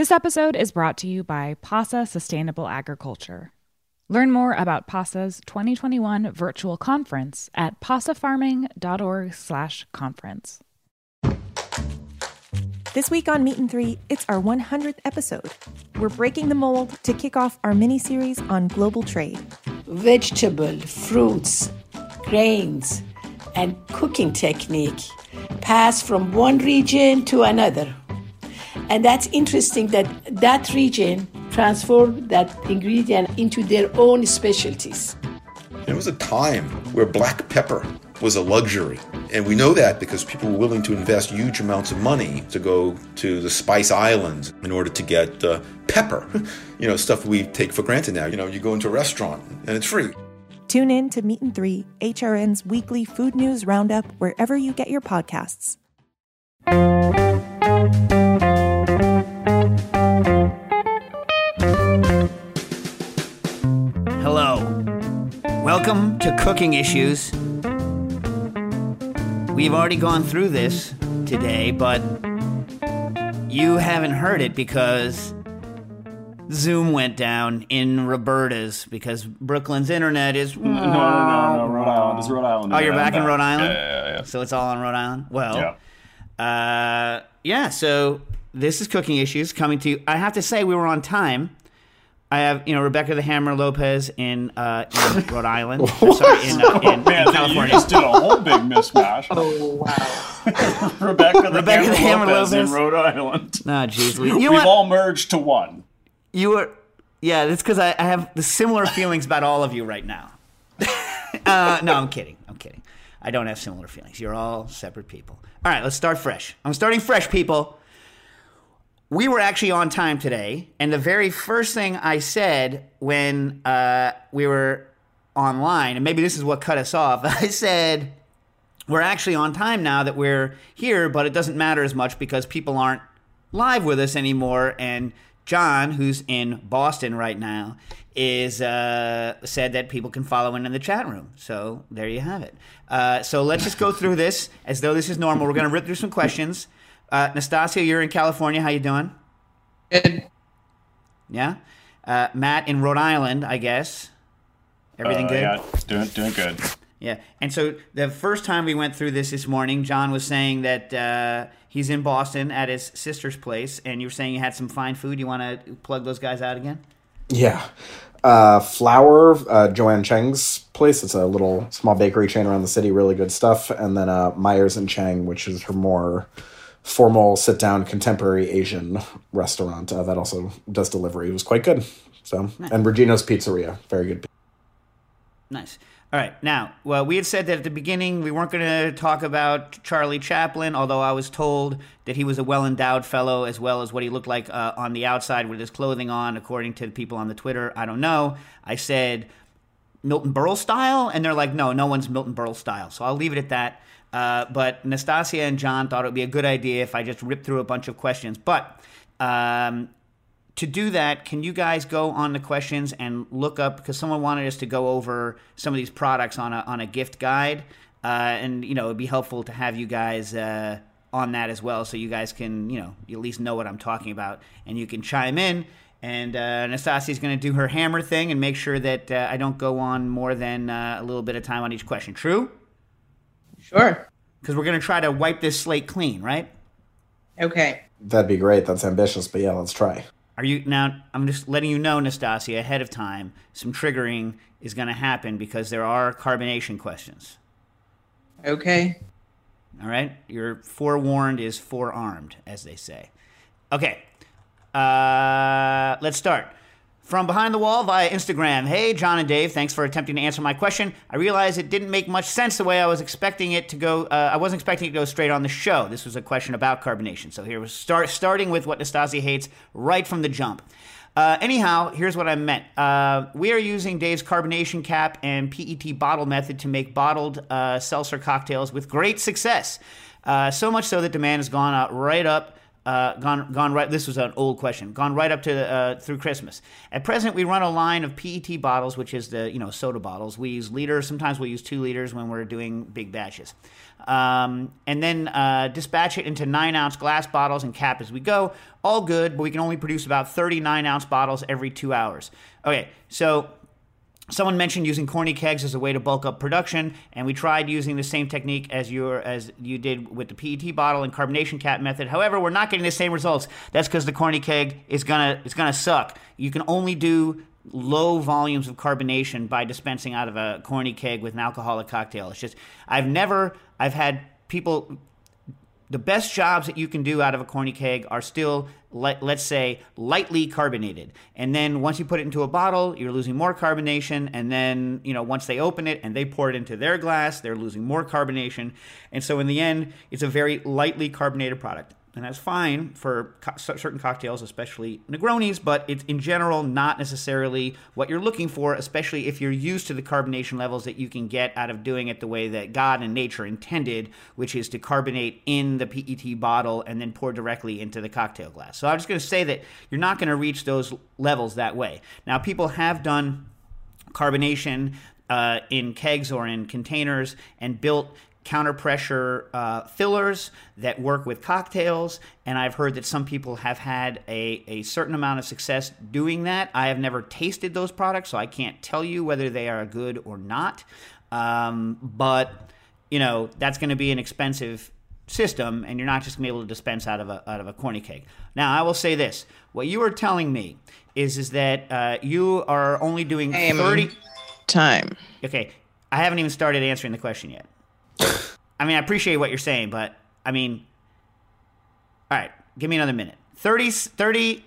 This episode is brought to you by PASA Sustainable Agriculture. Learn more about PASA's 2021 virtual conference at pasafarming.org/conference. This week on Meat and Three, it's our 100th episode. We're breaking the mold to kick off our mini series on global trade. Vegetable, fruits, grains, and cooking technique pass from one region to another. And that's interesting that that region transformed that ingredient into their own specialties. There was a time where black pepper was a luxury. And we know that because people were willing to invest huge amounts of money to go to the Spice Islands in order to get uh, pepper. You know, stuff we take for granted now. You know, you go into a restaurant and it's free. Tune in to Meat and Three, HRN's weekly food news roundup, wherever you get your podcasts. Welcome to Cooking Issues. We've already gone through this today, but you haven't heard it because Zoom went down in Roberta's because Brooklyn's internet is. No, no, no, no, Rhode Island. It's Rhode Island. Oh, you're back in Rhode Island? Yeah, yeah, yeah. So it's all on Rhode Island? Well, Yeah. uh, yeah, so this is Cooking Issues coming to you. I have to say, we were on time. I have, you know, Rebecca the Hammer Lopez in, uh, in Rhode Island. I'm sorry, in, uh, in, in Man, you just did a whole big mismatch. oh, wow. Rebecca the, Rebecca Hammer, the Hammer Lopez, Lopez. in Rhode Island. Oh, jeez. You know We've what? all merged to one. You were, yeah, that's because I, I have the similar feelings about all of you right now. uh, no, I'm kidding. I'm kidding. I don't have similar feelings. You're all separate people. All right, let's start fresh. I'm starting fresh, people. We were actually on time today, and the very first thing I said when uh, we were online, and maybe this is what cut us off, I said, we're actually on time now that we're here, but it doesn't matter as much because people aren't live with us anymore. And John, who's in Boston right now, is uh, said that people can follow in in the chat room. So there you have it. Uh, so let's just go through this as though this is normal. We're going to rip through some questions. Uh, Nastasia, you're in California. How you doing? Good. Yeah. Uh, Matt in Rhode Island, I guess. Everything Uh, good? Yeah, doing, doing good. Yeah. And so the first time we went through this this morning, John was saying that uh, he's in Boston at his sister's place, and you were saying you had some fine food. You want to plug those guys out again? Yeah. Uh, Flour, uh, Joanne Chang's place. It's a little small bakery chain around the city. Really good stuff. And then uh, Myers and Cheng, which is her more formal, sit down, contemporary Asian restaurant uh, that also does delivery. It was quite good. So, and Regina's Pizzeria, very good. Nice. All right. Now, well, we had said that at the beginning we weren't going to talk about Charlie Chaplin, although I was told that he was a well endowed fellow as well as what he looked like uh, on the outside with his clothing on, according to the people on the Twitter. I don't know. I said Milton Berle style, and they're like, no, no one's Milton Berle style. So I'll leave it at that. Uh, but Nastasia and John thought it would be a good idea if I just ripped through a bunch of questions. But um, to do that, can you guys go on the questions and look up because someone wanted us to go over some of these products on a on a gift guide, uh, and you know it'd be helpful to have you guys uh, on that as well, so you guys can you know at least know what I'm talking about, and you can chime in. And uh, Anastasia's going to do her hammer thing and make sure that uh, I don't go on more than uh, a little bit of time on each question. True? Sure. Because we're going to try to wipe this slate clean, right? Okay. That'd be great. That's ambitious, but yeah, let's try. Are you now? I'm just letting you know, Nastasia, ahead of time. Some triggering is going to happen because there are carbonation questions. Okay. All right, your forewarned is forearmed, as they say. Okay, uh, let's start. From behind the wall via Instagram. Hey, John and Dave, thanks for attempting to answer my question. I realize it didn't make much sense the way I was expecting it to go. Uh, I wasn't expecting it to go straight on the show. This was a question about carbonation. So here was start starting with what Nastasia hates right from the jump. Uh, anyhow, here's what I meant. Uh, we are using Dave's carbonation cap and PET bottle method to make bottled uh, seltzer cocktails with great success. Uh, so much so that demand has gone out right up uh, gone gone right. This was an old question. Gone right up to uh, through Christmas. At present, we run a line of PET bottles, which is the you know soda bottles. We use liters. Sometimes we use two liters when we're doing big batches, um, and then uh, dispatch it into nine ounce glass bottles and cap as we go. All good, but we can only produce about thirty nine ounce bottles every two hours. Okay, so Someone mentioned using corny kegs as a way to bulk up production, and we tried using the same technique as you as you did with the PET bottle and carbonation cap method. However, we're not getting the same results. That's because the corny keg is gonna it's gonna suck. You can only do low volumes of carbonation by dispensing out of a corny keg with an alcoholic cocktail. It's just I've never I've had people the best jobs that you can do out of a corny keg are still let, let's say lightly carbonated. And then once you put it into a bottle you're losing more carbonation. And then you know once they open it and they pour it into their glass they're losing more carbonation. And so in the end it's a very lightly carbonated product and that's fine for co- certain cocktails, especially Negronis, but it's in general not necessarily what you're looking for, especially if you're used to the carbonation levels that you can get out of doing it the way that God and nature intended, which is to carbonate in the PET bottle and then pour directly into the cocktail glass. So I'm just going to say that you're not going to reach those levels that way. Now, people have done carbonation uh, in kegs or in containers and built counter pressure uh, fillers that work with cocktails. And I've heard that some people have had a, a certain amount of success doing that. I have never tasted those products, so I can't tell you whether they are good or not. Um, but, you know, that's going to be an expensive system, and you're not just going to be able to dispense out of a, out of a corny keg. Now, I will say this. What you are telling me is, is that uh, you are only doing Time. 30... Time. Okay, I haven't even started answering the question yet. I mean, I appreciate what you're saying, but I mean, all right, give me another minute. 30, 30,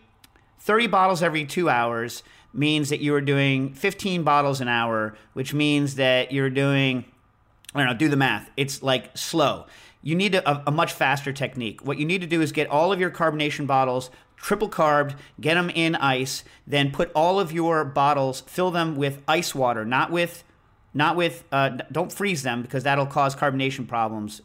30 bottles every two hours means that you are doing 15 bottles an hour, which means that you're doing, I don't know, do the math. It's like slow. You need a, a much faster technique. What you need to do is get all of your carbonation bottles triple carbed, get them in ice, then put all of your bottles, fill them with ice water, not with not with uh, don't freeze them because that'll cause carbonation problems.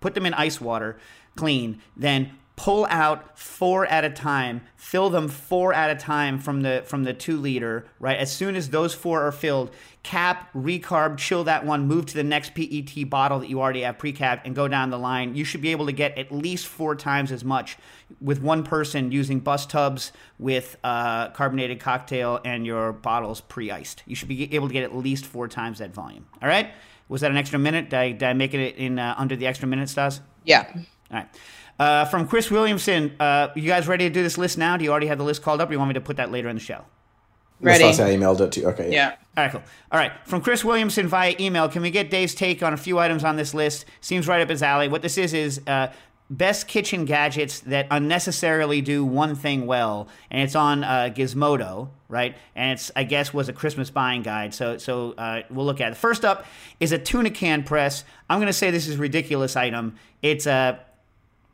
Put them in ice water clean then pull out four at a time fill them four at a time from the from the two liter right? As soon as those four are filled cap recarb chill that one move to the next pet bottle that you already have pre-capped and go down the line. You should be able to get at least four times as much with one person using bus tubs with uh, carbonated cocktail and your bottles pre-iced. You should be able to get at least four times that volume. All right? Was that an extra minute? Did i, did I make it in uh, under the extra minute stas? Yeah. all right. Uh, from Chris Williamson, uh, you guys ready to do this list now? Do you already have the list called up, or you want me to put that later in the show? Ready. Nastassia, I emailed it to you. Okay. Yeah. All right, cool. All right, from Chris Williamson via email, can we get Dave's take on a few items on this list? Seems right up his alley. What this is is uh, best kitchen gadgets that unnecessarily do one thing well, and it's on uh, Gizmodo, right? And it's I guess was a Christmas buying guide. So so uh, we'll look at it. First up is a tuna can press. I'm going to say this is a ridiculous item. It's a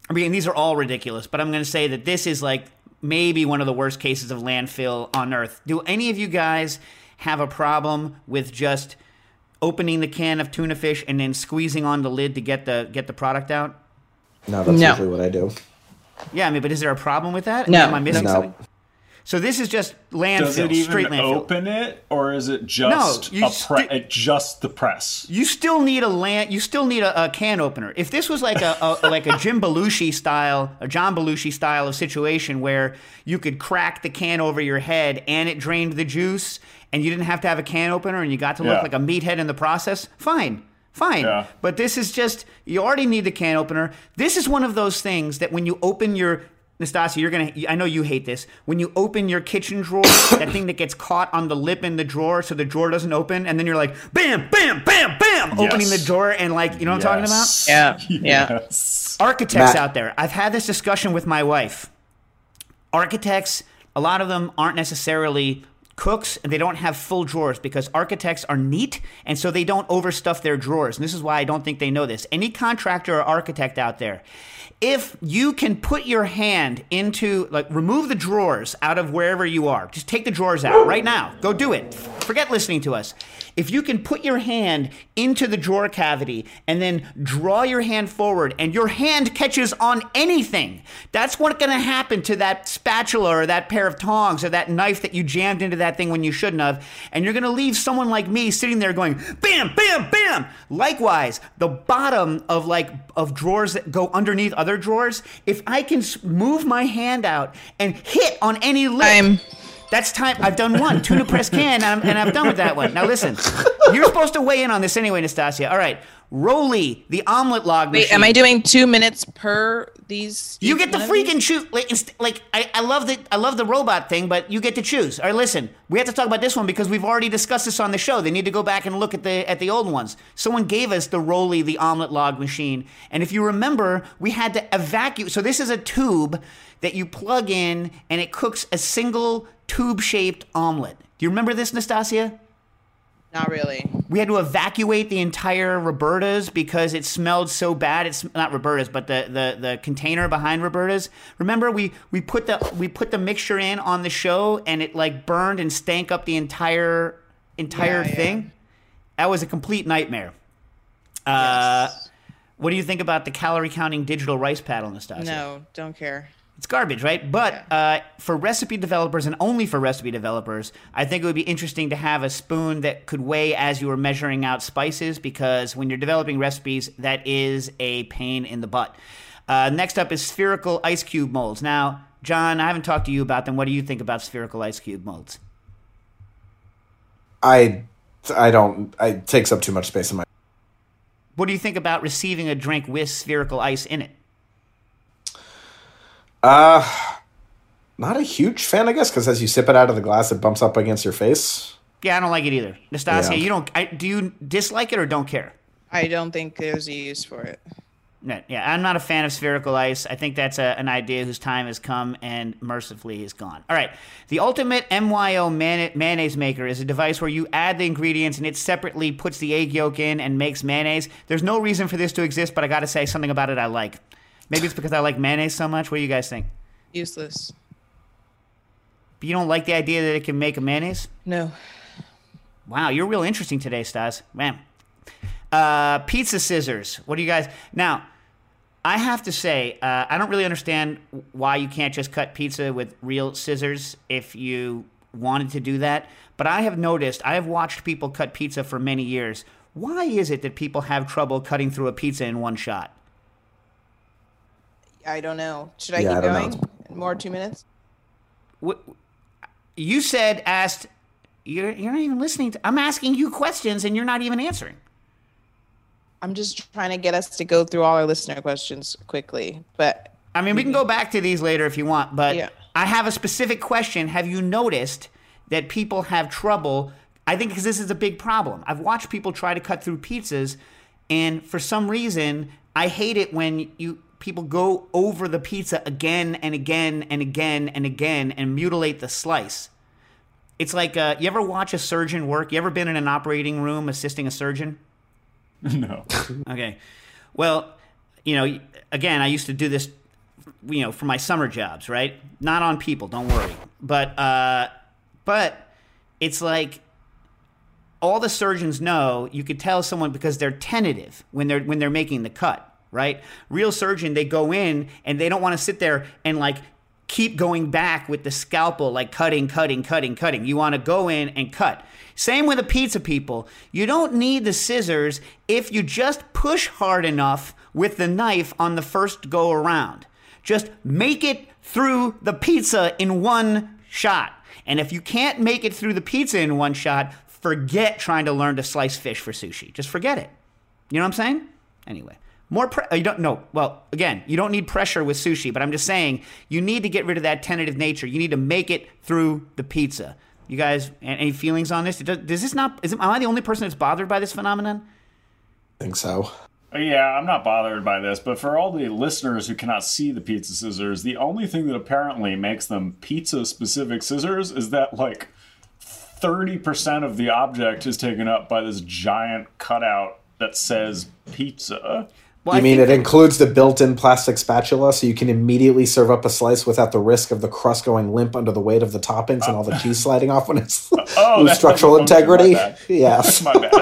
I mean, these are all ridiculous, but I'm going to say that this is like maybe one of the worst cases of landfill on earth. Do any of you guys have a problem with just opening the can of tuna fish and then squeezing on the lid to get the get the product out? No, that's No. usually what I do. Yeah, I mean, but is there a problem with that? No. Am I missing No. something? So this is just landfill, Does it even open it, or is it just pre- sti- it just the press? You still need a land. You still need a, a can opener. If this was like a, a like a Jim Belushi style, a John Belushi style of situation where you could crack the can over your head and it drained the juice, and you didn't have to have a can opener, and you got to look Yeah. like a meathead in the process, fine. Fine. Yeah. But this is just, you already need the can opener. This is one of those things that when you open your, Nastasia, you're going to, I know you hate this. When you open your kitchen drawer, that thing that gets caught on the lip in the drawer so the drawer doesn't open, and then you're like, bam, bam, bam, bam, opening the Yes. drawer, and like, you know what I'm talking about? Yeah. Yeah. Yes. architects Matt. out there. I've had this discussion with my wife. Architects, a lot of them aren't necessarily cooks and they don't have full drawers because architects are neat and so they don't overstuff their drawers. And this is why I don't think they know this. Any contractor or architect out there, if you can put your hand into like remove the drawers out of wherever you are just take the drawers out right now go do it forget listening to us if you can put your hand into the drawer cavity and then draw your hand forward and your hand catches on anything that's what's going to happen to that spatula or that pair of tongs or that knife that you jammed into that thing when you shouldn't have and you're going to leave someone like me sitting there going bam bam bam likewise the bottom of like of drawers that go underneath other drawers, if I can move my hand out and hit on any lip, I'm- that's time. I've done one tuna press can, and I'm, and I'm done with that one. Now listen, you're supposed to weigh in on this anyway, Nastasia. All right, Roly, the omelet log Wait, machine. am I doing two minutes per these? You get to freaking choose. Like, like I, I love the I love the robot thing, but you get to choose. All right, listen, we have to talk about this one because we've already discussed this on the show. They need to go back and look at the at the old ones. Someone gave us the Roly, the omelet log machine, and if you remember, we had to evacuate. So this is a tube that you plug in, and it cooks a single tube-shaped omelet. Do you remember this, Nastasia? Not really. We had to evacuate the entire Roberta's because it smelled so bad. It's not Roberta's, but the, the, the container behind Roberta's. Remember, we, we put the we put the mixture in on the show, and it like burned and stank up the entire entire Yeah, yeah. thing. That was a complete nightmare. Uh, what do you think about the calorie counting digital rice paddle, Nastasia? No, don't care. It's garbage, right? But uh, for recipe developers and only for recipe developers, I think it would be interesting to have a spoon that could weigh as you were measuring out spices because when you're developing recipes, that is a pain in the butt. Uh, next up is spherical ice cube molds. Now, John, I haven't talked to you about them. What do you think about spherical ice cube molds? I I don't. It takes up too much space in my. What do you think about receiving a drink with spherical ice in it? Uh, not a huge fan, I guess, because as you sip it out of the glass, it bumps up against your face. Yeah, I don't like it either. Nastasia, Yeah. you don't. I, do you dislike it or don't care? I don't think there's a use for it. No, yeah, I'm not a fan of spherical ice. I think that's a, an idea whose time has come and mercifully is gone. All right. The ultimate MYO mayonnaise mayonnaise maker is a device where you add the ingredients and it separately puts the egg yolk in and makes mayonnaise. There's no reason for this to exist, but I got to say something about it I like. Maybe it's because I like mayonnaise so much. What do you guys think? Useless. But you don't like the idea that it can make a mayonnaise? No. Wow, you're real interesting today, Stas. Man. Uh, pizza scissors. What do you guys. Now, I have to say, uh, I don't really understand why you can't just cut pizza with real scissors if you wanted to do that. But I have noticed, I have watched people cut pizza for many years. Why is it that people have trouble cutting through a pizza in one shot? I don't know. Should I Yeah, keep I don't know. going? More two minutes? What, you said, asked, you're, you're not even listening to. I'm asking you questions and you're not even answering. I'm just trying to get us to go through all our listener questions quickly. But I mean, we can go back to these later if you want, but Yeah. I have a specific question. Have you noticed that people have trouble? I think because this is a big problem. I've watched people try to cut through pizzas, and for some reason, I hate it when you people go over the pizza again and again and again and again and mutilate the slice. It's like uh, you ever watch a surgeon work? You ever been in an operating room assisting a surgeon? No. Okay. Well, you know, again, I used to do this, you know, for my summer jobs, right? Not on people, don't worry. But, uh, but it's like all the surgeons know you could tell someone because they're tentative when they're when they're making the cut, right? Real surgeon, they go in and they don't want to sit there and like keep going back with the scalpel, like cutting, cutting, cutting, cutting. You want to go in and cut. Same with the pizza people. You don't need the scissors if you just push hard enough with the knife on the first go around. Just make it through the pizza in one shot. And if you can't make it through the pizza in one shot, forget trying to learn to slice fish for sushi. Just forget it. You know what I'm saying? Anyway, more pre- uh, you don't know. Well, again, you don't need pressure with sushi, but I'm just saying you need to get rid of that tentative nature. You need to make it through the pizza. You guys, any feelings on this? Does, does this not? Is am I the only person that's bothered by this phenomenon? I think so. Uh, yeah, I'm not bothered by this, but for all the listeners who cannot see the pizza scissors, the only thing that apparently makes them pizza specific scissors is that like 30% of the object is taken up by this giant cutout that says pizza. Well, you I mean it includes the built-in plastic spatula, so you can immediately serve up a slice without the risk of the crust going limp under the weight of the toppings and all the cheese sliding off when it's Oh, lose structural integrity? my. Yes. My bad.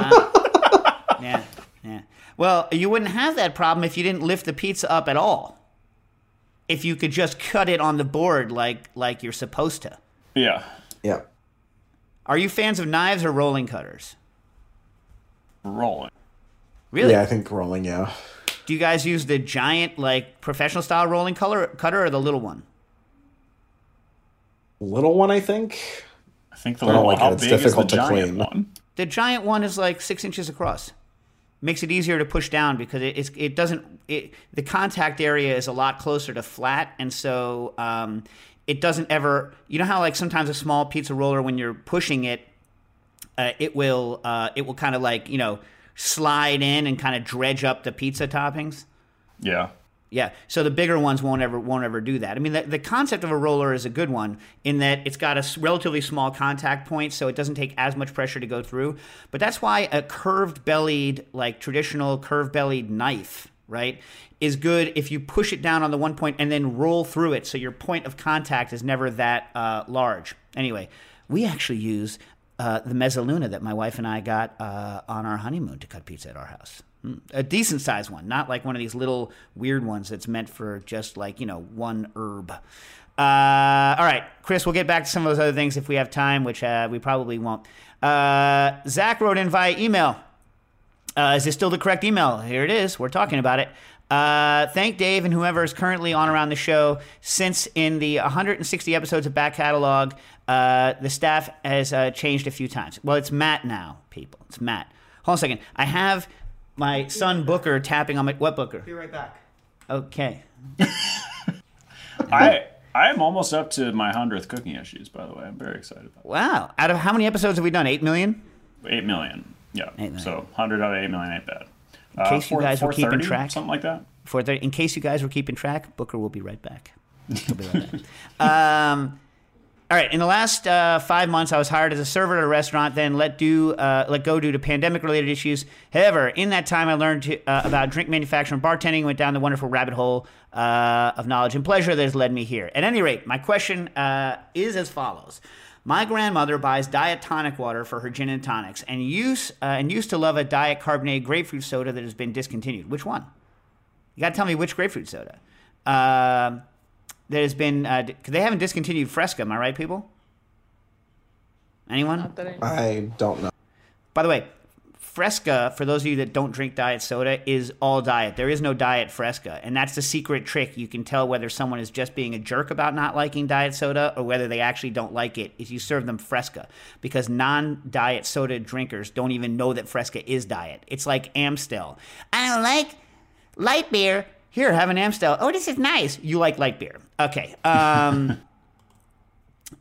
Yeah, yeah. Well, you wouldn't have that problem if you didn't lift the pizza up at all. If you could just cut it on the board like like you're supposed to. yeah. Yeah. Are you fans of knives or rolling cutters? Rolling. Really? Yeah, I think rolling, yeah. Do you guys use the giant like professional style rolling color, cutter or the little one? Little one, I think. I think the I don't little like how it. It's big is the difficult to giant clean. one? The giant one is like six inches across. Makes it easier to push down because it, it's, it doesn't. It, the contact area is a lot closer to flat, and so um, it doesn't ever. You know how like sometimes a small pizza roller, when you're pushing it, uh, it will uh, it will kind of like you know slide in and kind of dredge up the pizza toppings. Yeah. Yeah, so the bigger ones won't ever won't ever do that. I mean, the, the concept of a roller is a good one in that it's got a relatively small contact point, so it doesn't take as much pressure to go through. But that's why a curved bellied, like traditional curved bellied knife, right, is good if you push it down on the one point and then roll through it, so your point of contact is never that uh, large. Anyway, we actually use uh, the mezzaluna that my wife and I got uh, on our honeymoon to cut pizza at our house. Mm, A decent sized one, not like one of these little weird ones that's meant for just like, you know, one herb. Uh, all right, Chris, we'll get back to some of those other things if we have time, which uh, we probably won't. Uh, Zach wrote in via email. Is this still the correct email? Here it is. We're talking about it. Uh, thank Dave and whoever is currently on around the show. Since in the 160 episodes of back catalog, uh, the staff has uh, changed a few times. Well, it's Matt now, people. It's Matt. Hold on a second. I have my son Booker tapping on my what Booker? Be right back. Okay. I I am almost up to my hundredth cooking issues. By the way, I'm very excited about. Wow. Out of how many episodes have we done? Eight million. Eight million. Yeah. Eight million. So hundred out of eight million ain't bad. In case you guys were keeping track. something like that. For the, in case you guys were keeping track, Booker will be right back. He'll be right back. um, all right. In the last uh, five months, I was hired as a server at a restaurant, then let do uh, let go due to pandemic-related issues. However, in that time, I learned to, uh, about drink manufacturing, bartending, went down the wonderful rabbit hole uh, of knowledge and pleasure that has led me here. At any rate, my question uh, is as follows. My grandmother buys diet tonic water for her gin and tonics, and used uh, and used to love a diet carbonated grapefruit soda that has been discontinued. Which one? You got to tell me which grapefruit soda. Um that has been. Uh, they haven't discontinued Fresca, am I right, people? Anyone? Not that I- I don't know. By the way, Fresca, for those of you that don't drink diet soda, is all diet. There is no diet Fresca. And that's the secret trick. You can tell whether someone is just being a jerk about not liking diet soda or whether they actually don't like it if you serve them Fresca. Because non diet soda drinkers don't even know that Fresca is diet. It's like Amstel. I don't like light beer. Here, have an Amstel. Oh, this is nice. You like light beer. Okay. Um,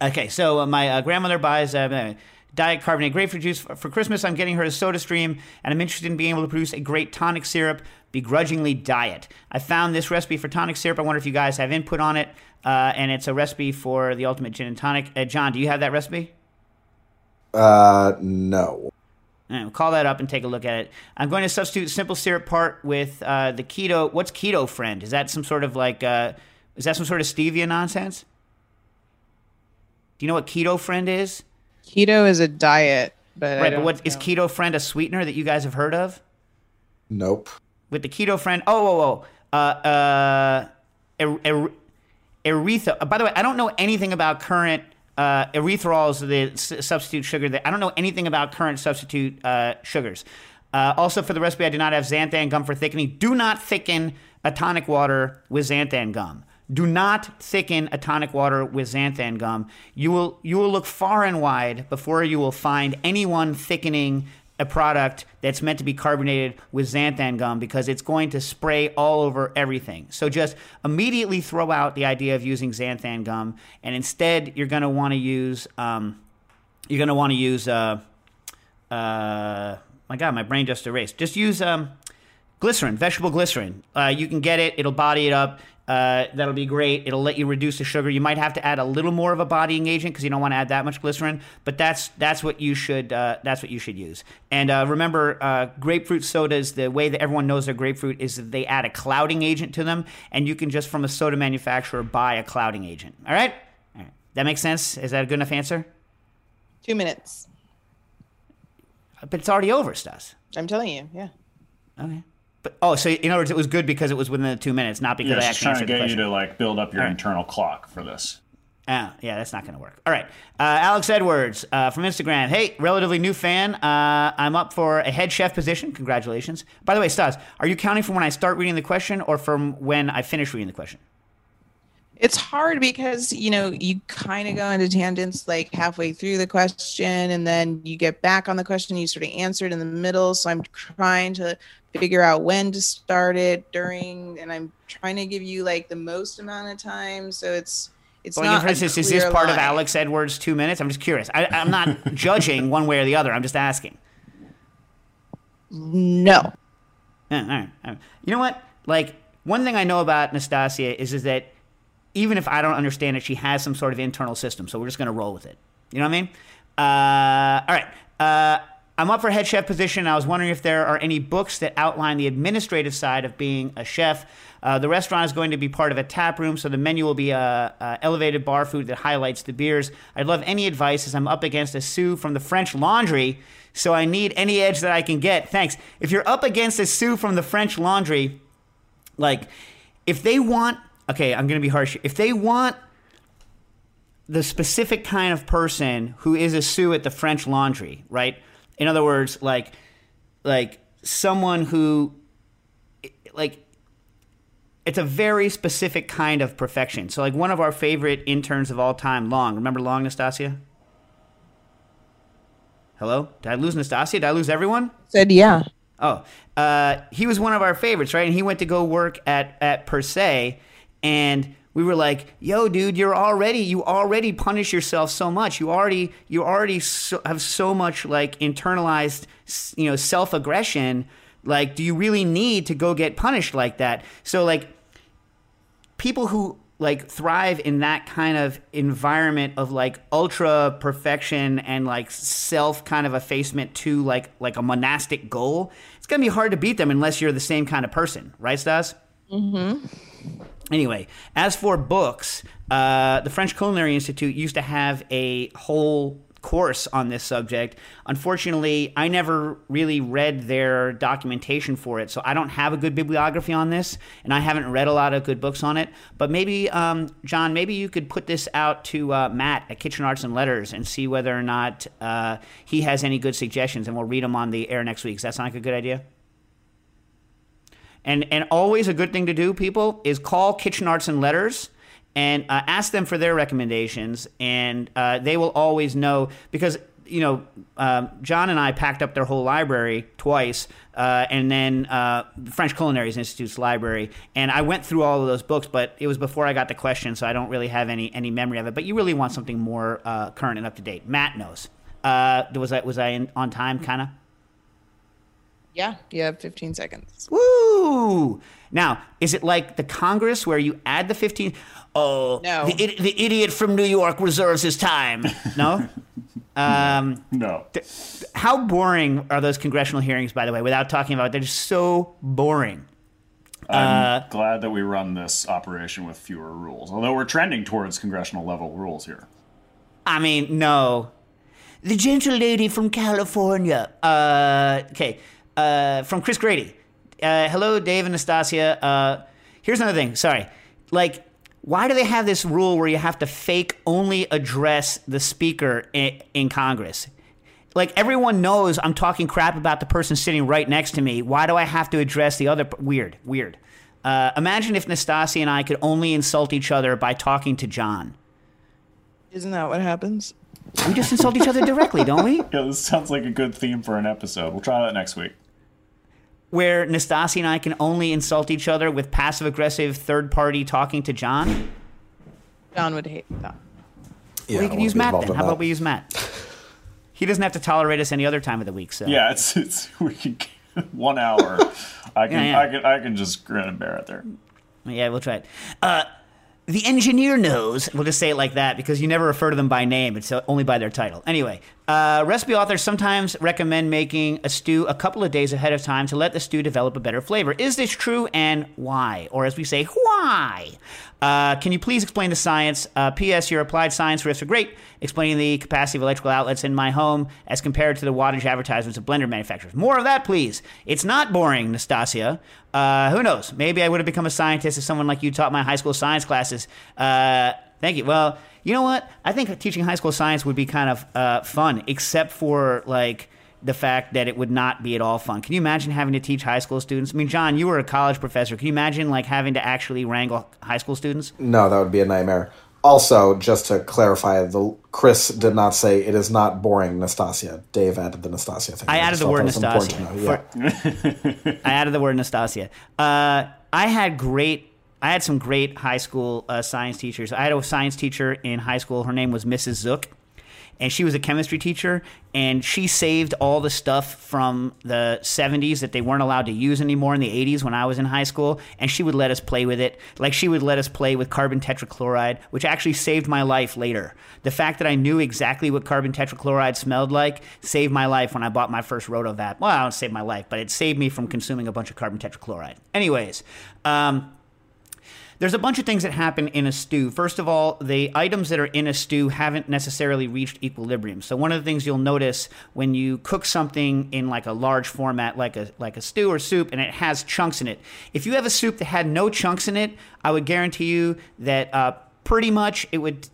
Okay, so uh, my uh, grandmother buys uh, diet carbonated grapefruit juice for, Christmas. I'm getting her a SodaStream, and I'm interested in being able to produce a great tonic syrup, begrudgingly diet. I found this recipe for tonic syrup. I wonder if you guys have input on it, uh, and it's a recipe for the ultimate gin and tonic. Uh, John, do you have that recipe? Uh, no. Right, we'll call that up and take a look at it. I'm going to substitute simple syrup part with uh, the keto. What's keto friend? Is that some sort of like? Uh, is that some sort of stevia nonsense? Do you know what keto friend is? Keto is a diet, but Right, but don't what is keto friend a sweetener that you guys have heard of? Nope. With the keto friend, oh, oh, oh, uh, uh, er, er, erythro. uh, By the way, I don't know anything about current uh, erythrols, the s- substitute sugar. That I don't know anything about current substitute uh, sugars. Uh, also, for the recipe, I do not have xanthan gum for thickening. Do not thicken a tonic water with xanthan gum. Do not thicken a tonic water with xanthan gum. You will you will look far and wide before you will find anyone thickening a product that's meant to be carbonated with xanthan gum because it's going to spray all over everything. So just immediately throw out the idea of using xanthan gum, and instead you're going to want to use um, you're going to want to use uh, uh, my God, my brain just erased. Just use um, glycerin, vegetable glycerin. Uh, you can get it; it'll body it up, Uh, that'll be great. It'll let you reduce the sugar. You might have to add a little more of a bodying agent because you don't want to add that much glycerin. But that's that's what you should uh, that's what you should use. And uh, remember, uh, grapefruit sodas. The way that everyone knows their grapefruit is that they add a clouding agent to them, and you can just from a soda manufacturer buy a clouding agent. All right, all right. That makes sense. Is that a good enough answer? Two minutes. But it's already over, Stas. I'm telling you, yeah. Okay. But oh, so in other words, it was good because it was within the two minutes, not because Yeah, I she's actually trying to answered the get you to like build up your All right. internal clock for this. Ah, yeah, that's not going to work. All right. Uh, Alex Edwards uh, from Instagram. Hey, relatively new fan. Uh, I'm up for a head chef position. Congratulations. By the way, Stas, are you counting from when I start reading the question or from when I finish reading the question? It's hard because, you know, you kind of go into tangents like halfway through the question and then you get back on the question, you sort of answer it in the middle. So I'm trying to figure out when to start it during, and I'm trying to give you like the most amount of time. So it's, it's Well, not. for instance, is this part of. Alex Edwards' two minutes? I'm just curious. I, I'm not judging one way or the other. I'm just asking. No. Yeah, all right, all right. You know what? Like one thing I know about Nastasia is is that even if I don't understand it, she has some sort of internal system. So we're just going to roll with it. You know what I mean? Uh, all right. Uh, I'm up for head chef position. I was wondering if there are any books that outline the administrative side of being a chef. Uh, the restaurant is going to be part of a tap room, so the menu will be a, a elevated bar food that highlights the beers. I'd love any advice as I'm up against a Sue from the French Laundry, so I need any edge that I can get. Thanks. If you're up against a Sue from the French Laundry, like if they want okay i'm gonna be harsh if they want the specific kind of person who is a sue at the french laundry right in other words like like someone who like it's a very specific kind of perfection. So like one of our favorite interns of all time long. Remember long nastasia? Hello? Did i lose nastasia? Did i lose everyone? Said, yeah. Oh, uh, he was one of our favorites, right? And he went to go work at at Per Se, and we were like, "Yo, dude, you're already you already punish yourself so much. You already you already so, have so much like internalized, you know, self aggression. Like, do you really need to go get punished like that? So, like, people who like thrive in that kind of environment of like ultra perfection and like self kind of effacement to like like a monastic goal it's gonna be hard to beat them unless you're the same kind of person right stas Mm-hmm. Anyway, as for books, uh, the French Culinary Institute used to have a whole course on this subject. Unfortunately, I never really read their documentation for it, so I don't have a good bibliography on this, and I haven't read a lot of good books on it. But maybe, um, John, maybe you could put this out to uh, Matt at Kitchen Arts and Letters and see whether or not uh, he has any good suggestions, and we'll read them on the air next week. Does that sound like a good idea? And and always a good thing to do, people, is call Kitchen Arts and Letters and uh, ask them for their recommendations, and uh, they will always know because you know um, John and I packed up their whole library twice, uh, and then uh, the French Culinary Institute's library, and I went through all of those books, but it was before I got the question, so I don't really have any any memory of it. But you really want something more uh, current and up to date. Matt knows. Uh, was I was I in, on time, kind of? Yeah. You have 15 seconds. Woo! Now, is it like the Congress where you add the 15? Oh, No. the, the idiot from New York reserves his time. No? um, No. how boring are those congressional hearings, by the way, without talking about it? They're just so boring. I'm Uh, glad that we run this operation with fewer rules. Although we're trending towards congressional level rules here. I mean, no. The gentle lady from California. Uh, okay. Uh, from Chris Grady. Uh, hello, Dave and Nastasia. Uh, here's another thing. Sorry. Like, why do they have this rule where you have to fake only address the speaker in, in Congress? Like, everyone knows I'm talking crap about the person sitting right next to me. Why do I have to address the other? p- Weird, weird. Uh, imagine if Nastasia and I could only insult each other by talking to John. Isn't that what happens? We just insult each other directly, don't we? Yeah, this sounds like a good theme for an episode. We'll try that next week. Where Nastasia and I can only insult each other with passive aggressive third party talking to John? John would hate that. Yeah, we can use Matt then. How that. about we use Matt? He doesn't have to tolerate us any other time of the week, so. Yeah, it's it's we can one hour. I can Yeah, yeah. I can I can just grin and bear it there. Yeah, we'll try it. Uh, the engineer knows. We'll just say it like that because you never refer to them by name. It's uh, only by their title. Anyway, uh, recipe authors sometimes recommend making a stew a couple of days ahead of time to let the stew develop a better flavor. Is this true and why? Or as we say, why? Uh, can you please explain the science? Uh, P.S. Your applied science riffs are great, explaining the capacity of electrical outlets in my home as compared to the wattage advertisements of blender manufacturers. More of that, please. It's not boring, Nastasia. Uh, who knows? Maybe I would have become a scientist if someone like you taught my high school science classes. Uh, thank you. Well, you know what? I think teaching high school science would be kind of uh, fun, except for like the fact that it would not be at all fun. Can you imagine having to teach high school students? I mean, John, you were a college professor. Can you imagine like having to actually wrangle high school students? No, that would be a nightmare. Also, just to clarify, the Chris did not say it is not boring, Nastasia. Dave added the Nastasia thing. I added the word that was important Nastasia. Yeah. I added the word Nastasia. Uh, I had great. I had some great high school uh, science teachers. I had a science teacher in high school. Her name was Mrs. Zook, and she was a chemistry teacher. And she saved all the stuff from the 70s that they weren't allowed to use anymore in the 80s when I was in high school. And she would let us play with it. Like she would let us play with carbon tetrachloride, which actually saved my life later. The fact that I knew exactly what carbon tetrachloride smelled like saved my life when I bought my first Rotovap. Well, I don't save my life, but it saved me from consuming a bunch of carbon tetrachloride. Anyways, um, there's a bunch of things that happen in a stew. First of all, the items that are in a stew haven't necessarily reached equilibrium. So one of the things you'll notice when you cook something in like a large format, like a like a stew or soup, and it has chunks in it. If you have a soup that had no chunks in it, I would guarantee you that uh, pretty much it would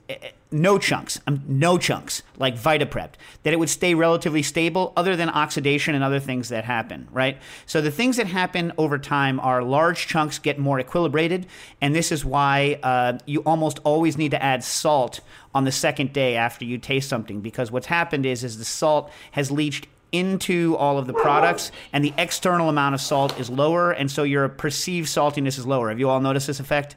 no chunks, um, no chunks, like Vita-Prep, that it would stay relatively stable other than oxidation and other things that happen, right? So the things that happen over time are large chunks get more equilibrated, and this is why uh, you almost always need to add salt on the second day after you taste something, because what's happened is, is the salt has leached into all of the products and the external amount of salt is lower and so your perceived saltiness is lower. Have you all noticed this effect?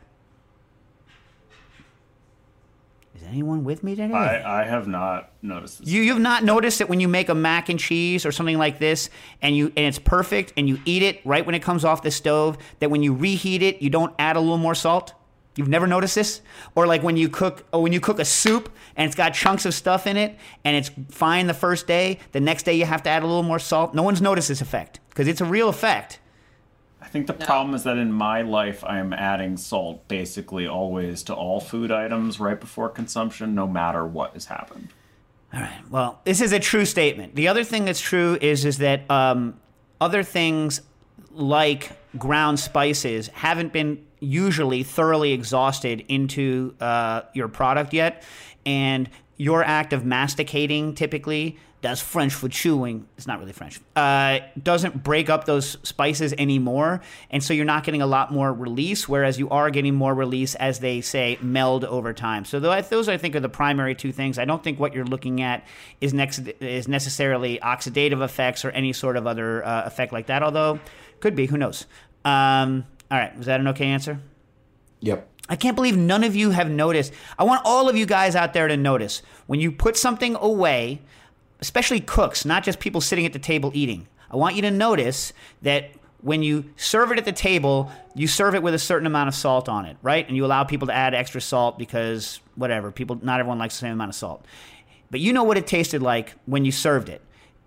Is anyone with me today? I, I have not noticed this. You you've not noticed that when you make a mac and cheese or something like this, and you and it's perfect, and you eat it right when it comes off the stove, that when you reheat it, you don't add a little more salt. You've never noticed this, or like when you cook, or when you cook a soup and it's got chunks of stuff in it, and it's fine the first day. The next day you have to add a little more salt. No one's noticed this effect because it's a real effect. I think the problem is that in my life, I am adding salt basically always to all food items right before consumption, no matter what has happened. All right. Well, this is a true statement. The other thing that's true is is that um, other things like ground spices haven't been usually thoroughly exhausted into uh, your product yet, and your act of masticating typically does French for chewing. It's not really French. Uh, doesn't break up those spices anymore, and so you're not getting a lot more release. Whereas you are getting more release as they say meld over time. So those I think are the primary two things. I don't think what you're looking at is next is necessarily oxidative effects or any sort of other uh, effect like that. Although could be. Who knows? Um, all right. Was that an okay answer? Yep. I can't believe none of you have noticed. I want all of you guys out there to notice when you put something away, especially cooks, not just people sitting at the table eating. I want you to notice that when you serve it at the table, you serve it with a certain amount of salt on it, right? And you allow people to add extra salt because whatever, people not everyone likes the same amount of salt. But you know what it tasted like when you served it,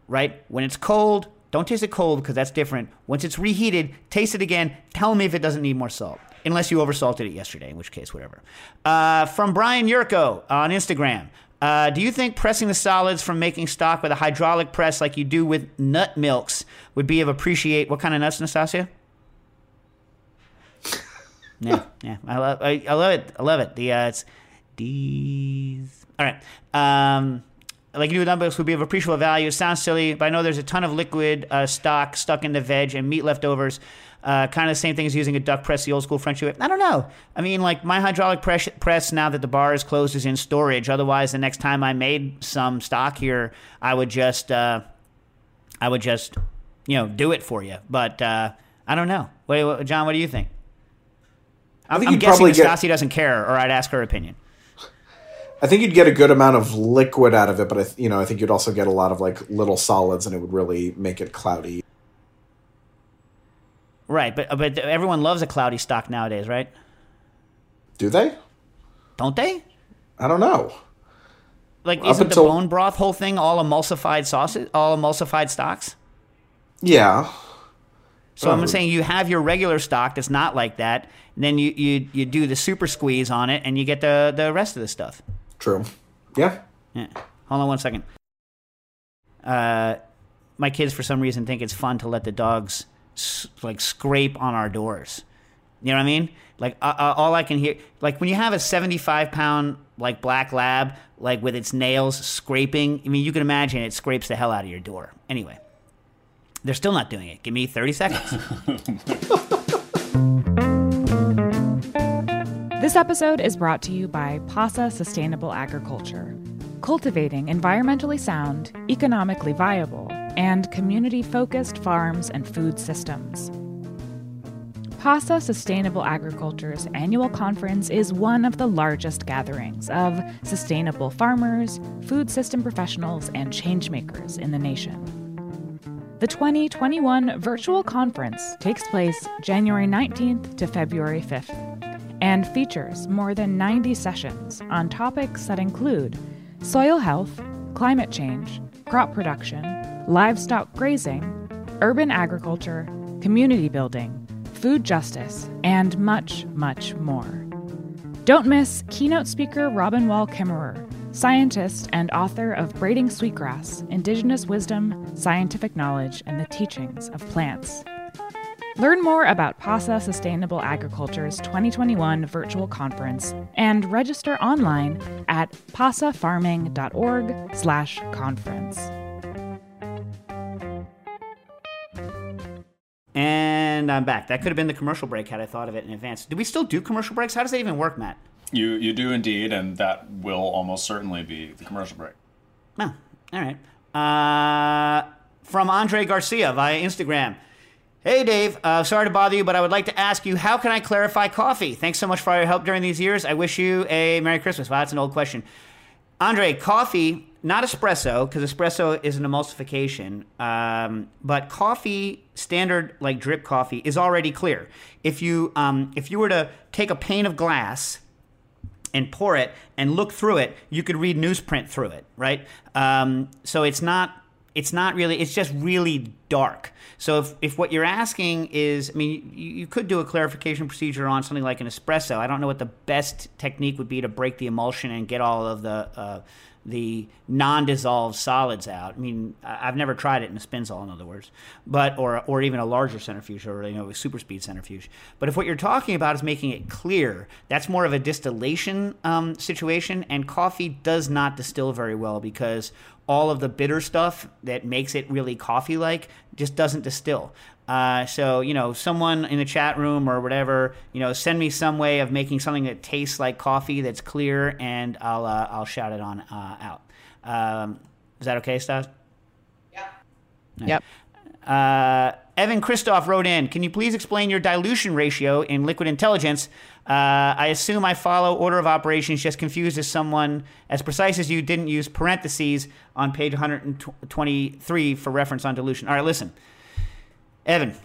right? When it's cold, don't taste it cold because that's different. Once it's reheated, taste it again. Tell me if it doesn't need more salt. Unless you oversalted it yesterday, in which case, whatever. Uh, from Brian Yurko on Instagram. Uh, do you think pressing the solids from making stock with a hydraulic press like you do with nut milks would be of appreciate? What kind of nuts, Nastasia? yeah, yeah, I love, I, I love it. I love it. The uh, it's D's. All right. Um, like you do with nut milks would be of appreciable value. It sounds silly, but I know there's a ton of liquid uh, stock stuck in the veg and meat leftovers. Uh, kind of the same thing as using a duck press, the old school French way. I don't know. I mean, like my hydraulic press, press now that the bar is closed is in storage. Otherwise, the next time I made some stock here, I would just, uh, I would just, you know, do it for you. But uh, I don't know. Wait, what, John, what do you think? I'm, think I'm guessing probably get- doesn't care, or I'd ask her opinion. I think you'd get a good amount of liquid out of it, but I, th- you know, I think you'd also get a lot of like little solids, and it would really make it cloudy. Right, but but everyone loves a cloudy stock nowadays, right? Do they? Don't they? I don't know. Like, Up isn't until- the bone broth whole thing all emulsified sauces, all emulsified stocks? Yeah. So I'm Oh. saying you have your regular stock that's not like that. Then you, you you do the super squeeze on it, and you get the the rest of the stuff. True. Yeah. Yeah. Hold on one second. Uh, my kids, for some reason, think it's fun to let the dogs like scrape on our doors. You know what I mean? Like uh, uh, all I can hear, like when you have a seventy-five pound like black lab, like with its nails scraping. I mean, you can imagine it scrapes the hell out of your door. Anyway, they're still not doing it. Give me thirty seconds. This episode is brought to you by PASA Sustainable Agriculture, cultivating environmentally sound, economically viable, and community focused farms and food systems. PASA Sustainable Agriculture's annual conference is one of the largest gatherings of sustainable farmers, food system professionals, and changemakers in the nation. The 2021 virtual conference takes place January 19th to February 5th and features more than 90 sessions on topics that include soil health, climate change, crop production, livestock grazing, urban agriculture, community building, food justice, and much, much more. Don't miss keynote speaker Robin Wall Kimmerer, scientist and author of Braiding Sweetgrass Indigenous Wisdom, Scientific Knowledge, and the Teachings of Plants. Learn more about PASA Sustainable Agriculture's 2021 virtual conference and register online at pasafarming.org/conference. and I'm back. That could have been the commercial break had I thought of it in advance. Do we still do commercial breaks? How does that even work, Matt? You you do indeed, and that will almost certainly be the commercial break. Oh, all right. Uh, from Andre Garcia via Instagram. Hey, Dave. Uh, sorry to bother you, but I would like to ask you how can I clarify coffee? Thanks so much for all your help during these years. I wish you a Merry Christmas. Wow, that's an old question. Andre, coffee, not espresso, because espresso is an emulsification, um, but coffee, standard like drip coffee, is already clear. If you um, if you were to take a pane of glass and pour it and look through it, you could read newsprint through it, right? Um, so it's not it's not really it's just really dark. So if, if what you're asking is, I mean, you, you could do a clarification procedure on something like an espresso. I don't know what the best technique would be to break the emulsion and get all of the uh, the non-dissolved solids out. I mean, I've never tried it in a spinzall, in other words, but or or even a larger centrifuge or you know a super speed centrifuge. But if what you're talking about is making it clear, that's more of a distillation um, situation, and coffee does not distill very well because all of the bitter stuff that makes it really coffee-like just doesn't distill. Uh, so you know, someone in the chat room or whatever, you know, send me some way of making something that tastes like coffee that's clear, and I'll uh, I'll shout it on uh, out. Um, is that okay, Stas? Yep. Uh, Evan Christoph wrote in, can you please explain your dilution ratio in liquid intelligence? Uh, I assume I follow order of operations, just confused as someone as precise as you didn't use parentheses on page 123 for reference on dilution. All right, listen. Evan,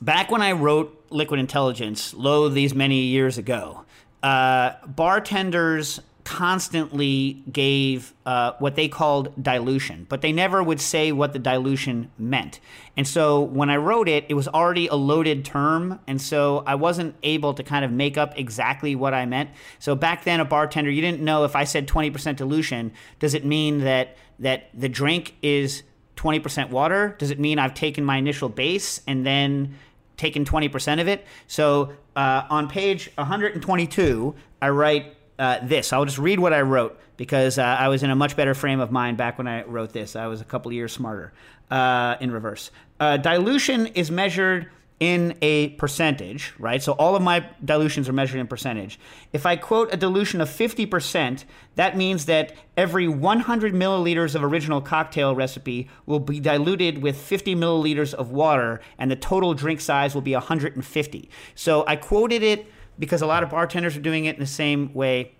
back when I wrote Liquid Intelligence, lo, these many years ago, uh, bartenders constantly gave uh, what they called dilution, but they never would say what the dilution meant. And so when I wrote it, it was already a loaded term, and so I wasn't able to kind of make up exactly what I meant. So back then, a bartender, you didn't know if I said 20% dilution, does it mean that that the drink is 20% water? Does it mean I've taken my initial base and then taken 20% of it? So uh, on page 122, I write uh, this. I'll just read what I wrote because uh, I was in a much better frame of mind back when I wrote this. I was a couple years smarter uh, in reverse. Uh, dilution is measured in a percentage, right? So all of my dilutions are measured in percentage. If I quote a dilution of 50%, that means that every 100 milliliters of original cocktail recipe will be diluted with 50 milliliters of water, and the total drink size will be 150. So I quoted it because a lot of bartenders are doing it in the same way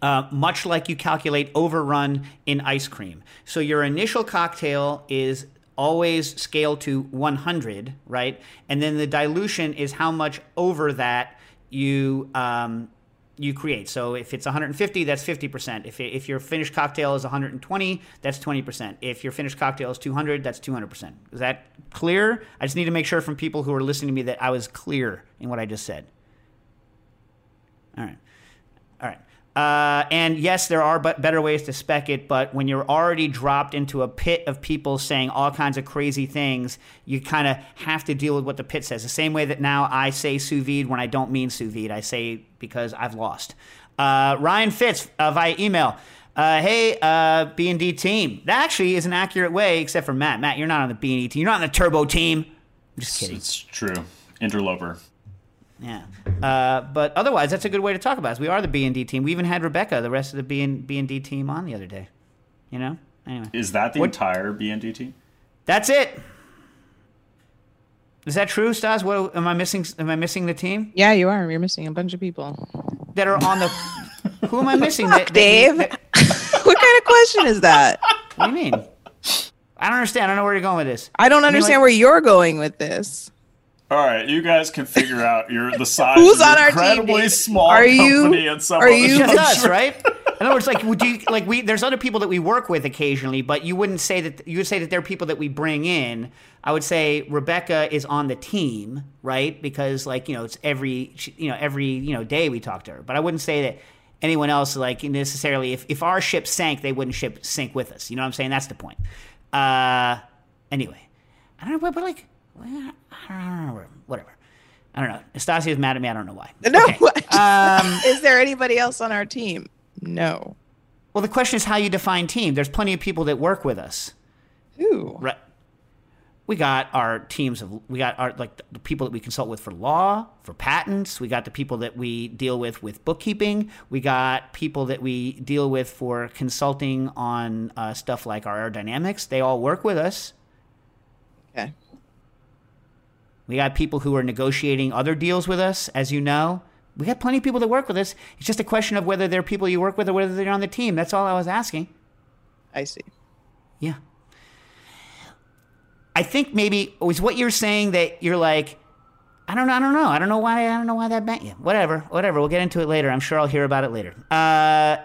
uh, much like you calculate overrun in ice cream. So your initial cocktail is always scale to 100, right? And then the dilution is how much over that you um, you create. So if it's 150, that's 50%. If, if your finished cocktail is 120, that's 20%. If your finished cocktail is 200, that's 200%. Is that clear? I just need to make sure from people who are listening to me that I was clear in what I just said. All right. Uh, and yes, there are but better ways to spec it, but when you're already dropped into a pit of people saying all kinds of crazy things, you kind of have to deal with what the pit says. The same way that now I say sous vide when I don't mean sous vide, I say because I've lost. Uh, Ryan Fitz uh, via email. Uh, hey, uh, B and D team. That actually is an accurate way, except for Matt. Matt, you're not on the B and D team. You're not on the Turbo team. I'm just kidding. It's true. Interloper. Yeah. Uh, but otherwise, that's a good way to talk about us. We are the B and D team. We even had Rebecca, the rest of the B and B and D team, on the other day. You know. Anyway, Is that the What- entire BND team? that's it. Is that true, Stas? What am I missing? Am I missing the team Yeah, you are. You're missing a bunch of people. that are on the? who am I missing? That, that- Dave? that- what kind of question is that? what do you mean? I don't understand. I don't know where you're going with this. I don't like- understand where you're going with this. All right, you guys can figure out your the size Who's of on your our team, incredibly Dave? small Are you- company and some are you- It's just us, right? In other words, like, would you like we? There's other people that we work with occasionally, but you wouldn't say that. You would say that they're people that we bring in. I would say Rebecca is on the team, right? Because like you know, it's every you know every you know day we talk to her. But I wouldn't say that anyone else like necessarily. If if our ship sank, they wouldn't ship sink with us. You know what I'm saying? That's the point. Uh, anyway, I don't know, but, but like, I don't know, whatever. I don't know. Anastasia is mad at me. I don't know why. No. Okay. Um, is there anybody else on our team? No. Well, the question is how you define team. There's plenty of people that work with us. Who? Right. We got our teams of we got our like the people that we consult with for law, for patents. We got the people that we deal with with bookkeeping. We got people that we deal with for consulting on uh, stuff like our aerodynamics. They all work with us. Okay. We got people who are negotiating other deals with us, as you know. We got plenty of people that work with us. It's just a question of whether they're people you work with or whether they're on the team. That's all I was asking. I see. Yeah. I think maybe was what you're saying that you're like, I don't know, I don't know, I don't know why, I don't know why that bent you. Whatever, whatever. We'll get into it later. I'm sure I'll hear about it later. Uh,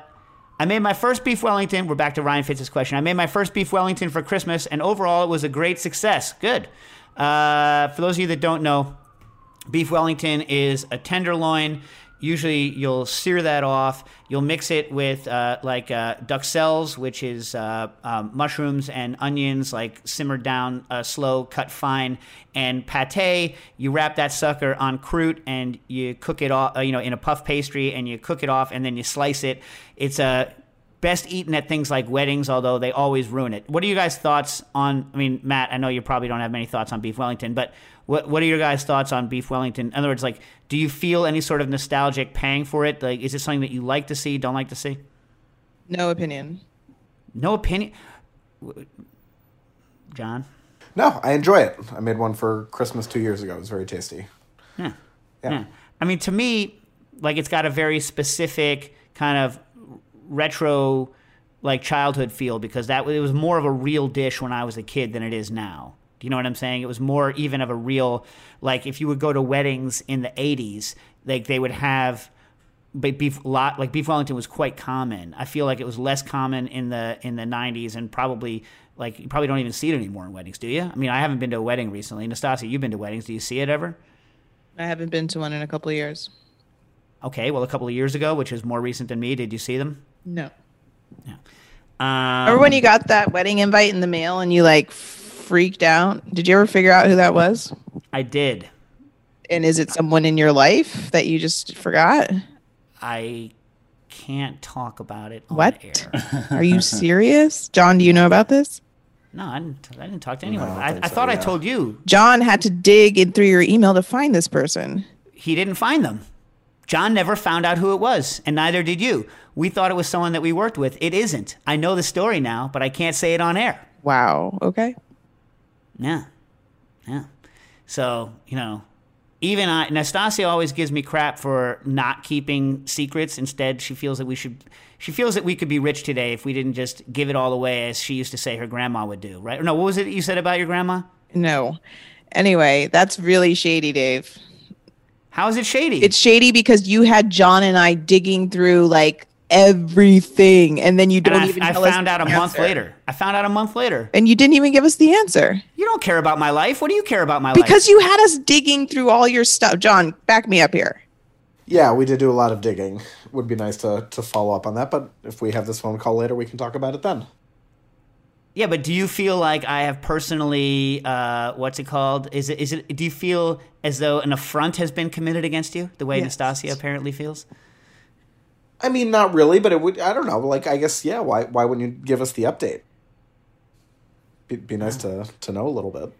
I made my first beef Wellington. We're back to Ryan Fitz's question. I made my first beef Wellington for Christmas, and overall, it was a great success. Good. Uh, for those of you that don't know, beef Wellington is a tenderloin. Usually, you'll sear that off. You'll mix it with uh, like uh, duxelles, which is uh, um, mushrooms and onions, like simmered down uh, slow, cut fine, and pate. You wrap that sucker on croûte and you cook it off, uh, you know, in a puff pastry, and you cook it off, and then you slice it. It's a best eaten at things like weddings, although they always ruin it. What are you guys' thoughts on? I mean, Matt, I know you probably don't have many thoughts on beef Wellington, but what what are your guys' thoughts on beef Wellington? In other words, like, do you feel any sort of nostalgic pang for it? Like, is it something that you like to see, don't like to see? No opinion. No opinion. John, No, I enjoy it. I made one for Christmas two years ago. It was very tasty. yeah. Yeah. Yeah. I mean, to me, like it's got a very specific kind of retro, like childhood feel because that it was more of a real dish when I was a kid than it is now. Do you know what I'm saying? It was more even of a real, like if you would go to weddings in the '80s, like they would have. Beef lot like beef Wellington was quite common. I feel like it was less common in the in the '90s, and probably like you probably don't even see it anymore in weddings, do you? I mean, I haven't been to a wedding recently. Nastasia, you've been to weddings. Do you see it ever? I haven't been to one in a couple of years. Okay, well, a couple of years ago, which is more recent than me, did you see them? No. Um, Remember when you got that wedding invite in the mail and you like freaked out? Did you ever figure out who that was? I did. And is it someone in your life that you just forgot? I can't talk about it on What? air. Are you serious? John, do you know about this? No, I didn't, I didn't talk to anyone. I don't I, think I so, thought I told you. John had to dig in through your email to find this person. He didn't find them. John never found out who it was, and neither did you. We thought it was someone that we worked with. It isn't. I know the story now, but I can't say it on air. Wow. Okay. Yeah. Yeah. So, you know, even I, Nastasia always gives me crap for not keeping secrets. Instead, she feels that we should. She feels that we could be rich today if we didn't just give it all away, as she used to say her grandma would do. Right? No, what was it you said about your grandma? No. Anyway, that's really shady, Dave. How is it shady? It's shady because you had John and I digging through like everything, and then you don't I, even. I tell found the out a month answer. later. I found out a month later. and you didn't even give us the answer You don't care about my life. What do you care about my life? because you had us digging through all your stuff. John, back me up here. Yeah, we did do a lot of digging. Would be nice to to follow up on that, but if we have this phone call later, we can talk about it then. Yeah, but do you feel like I have personally, uh, what's it called? Is it, is it? Do you feel as though an affront has been committed against you, the way Yes. Nastasia apparently feels? I mean, not really, but it would. I don't know. Like, I guess, yeah. Why? Why wouldn't you give us the update? Be, be nice to to know a little bit.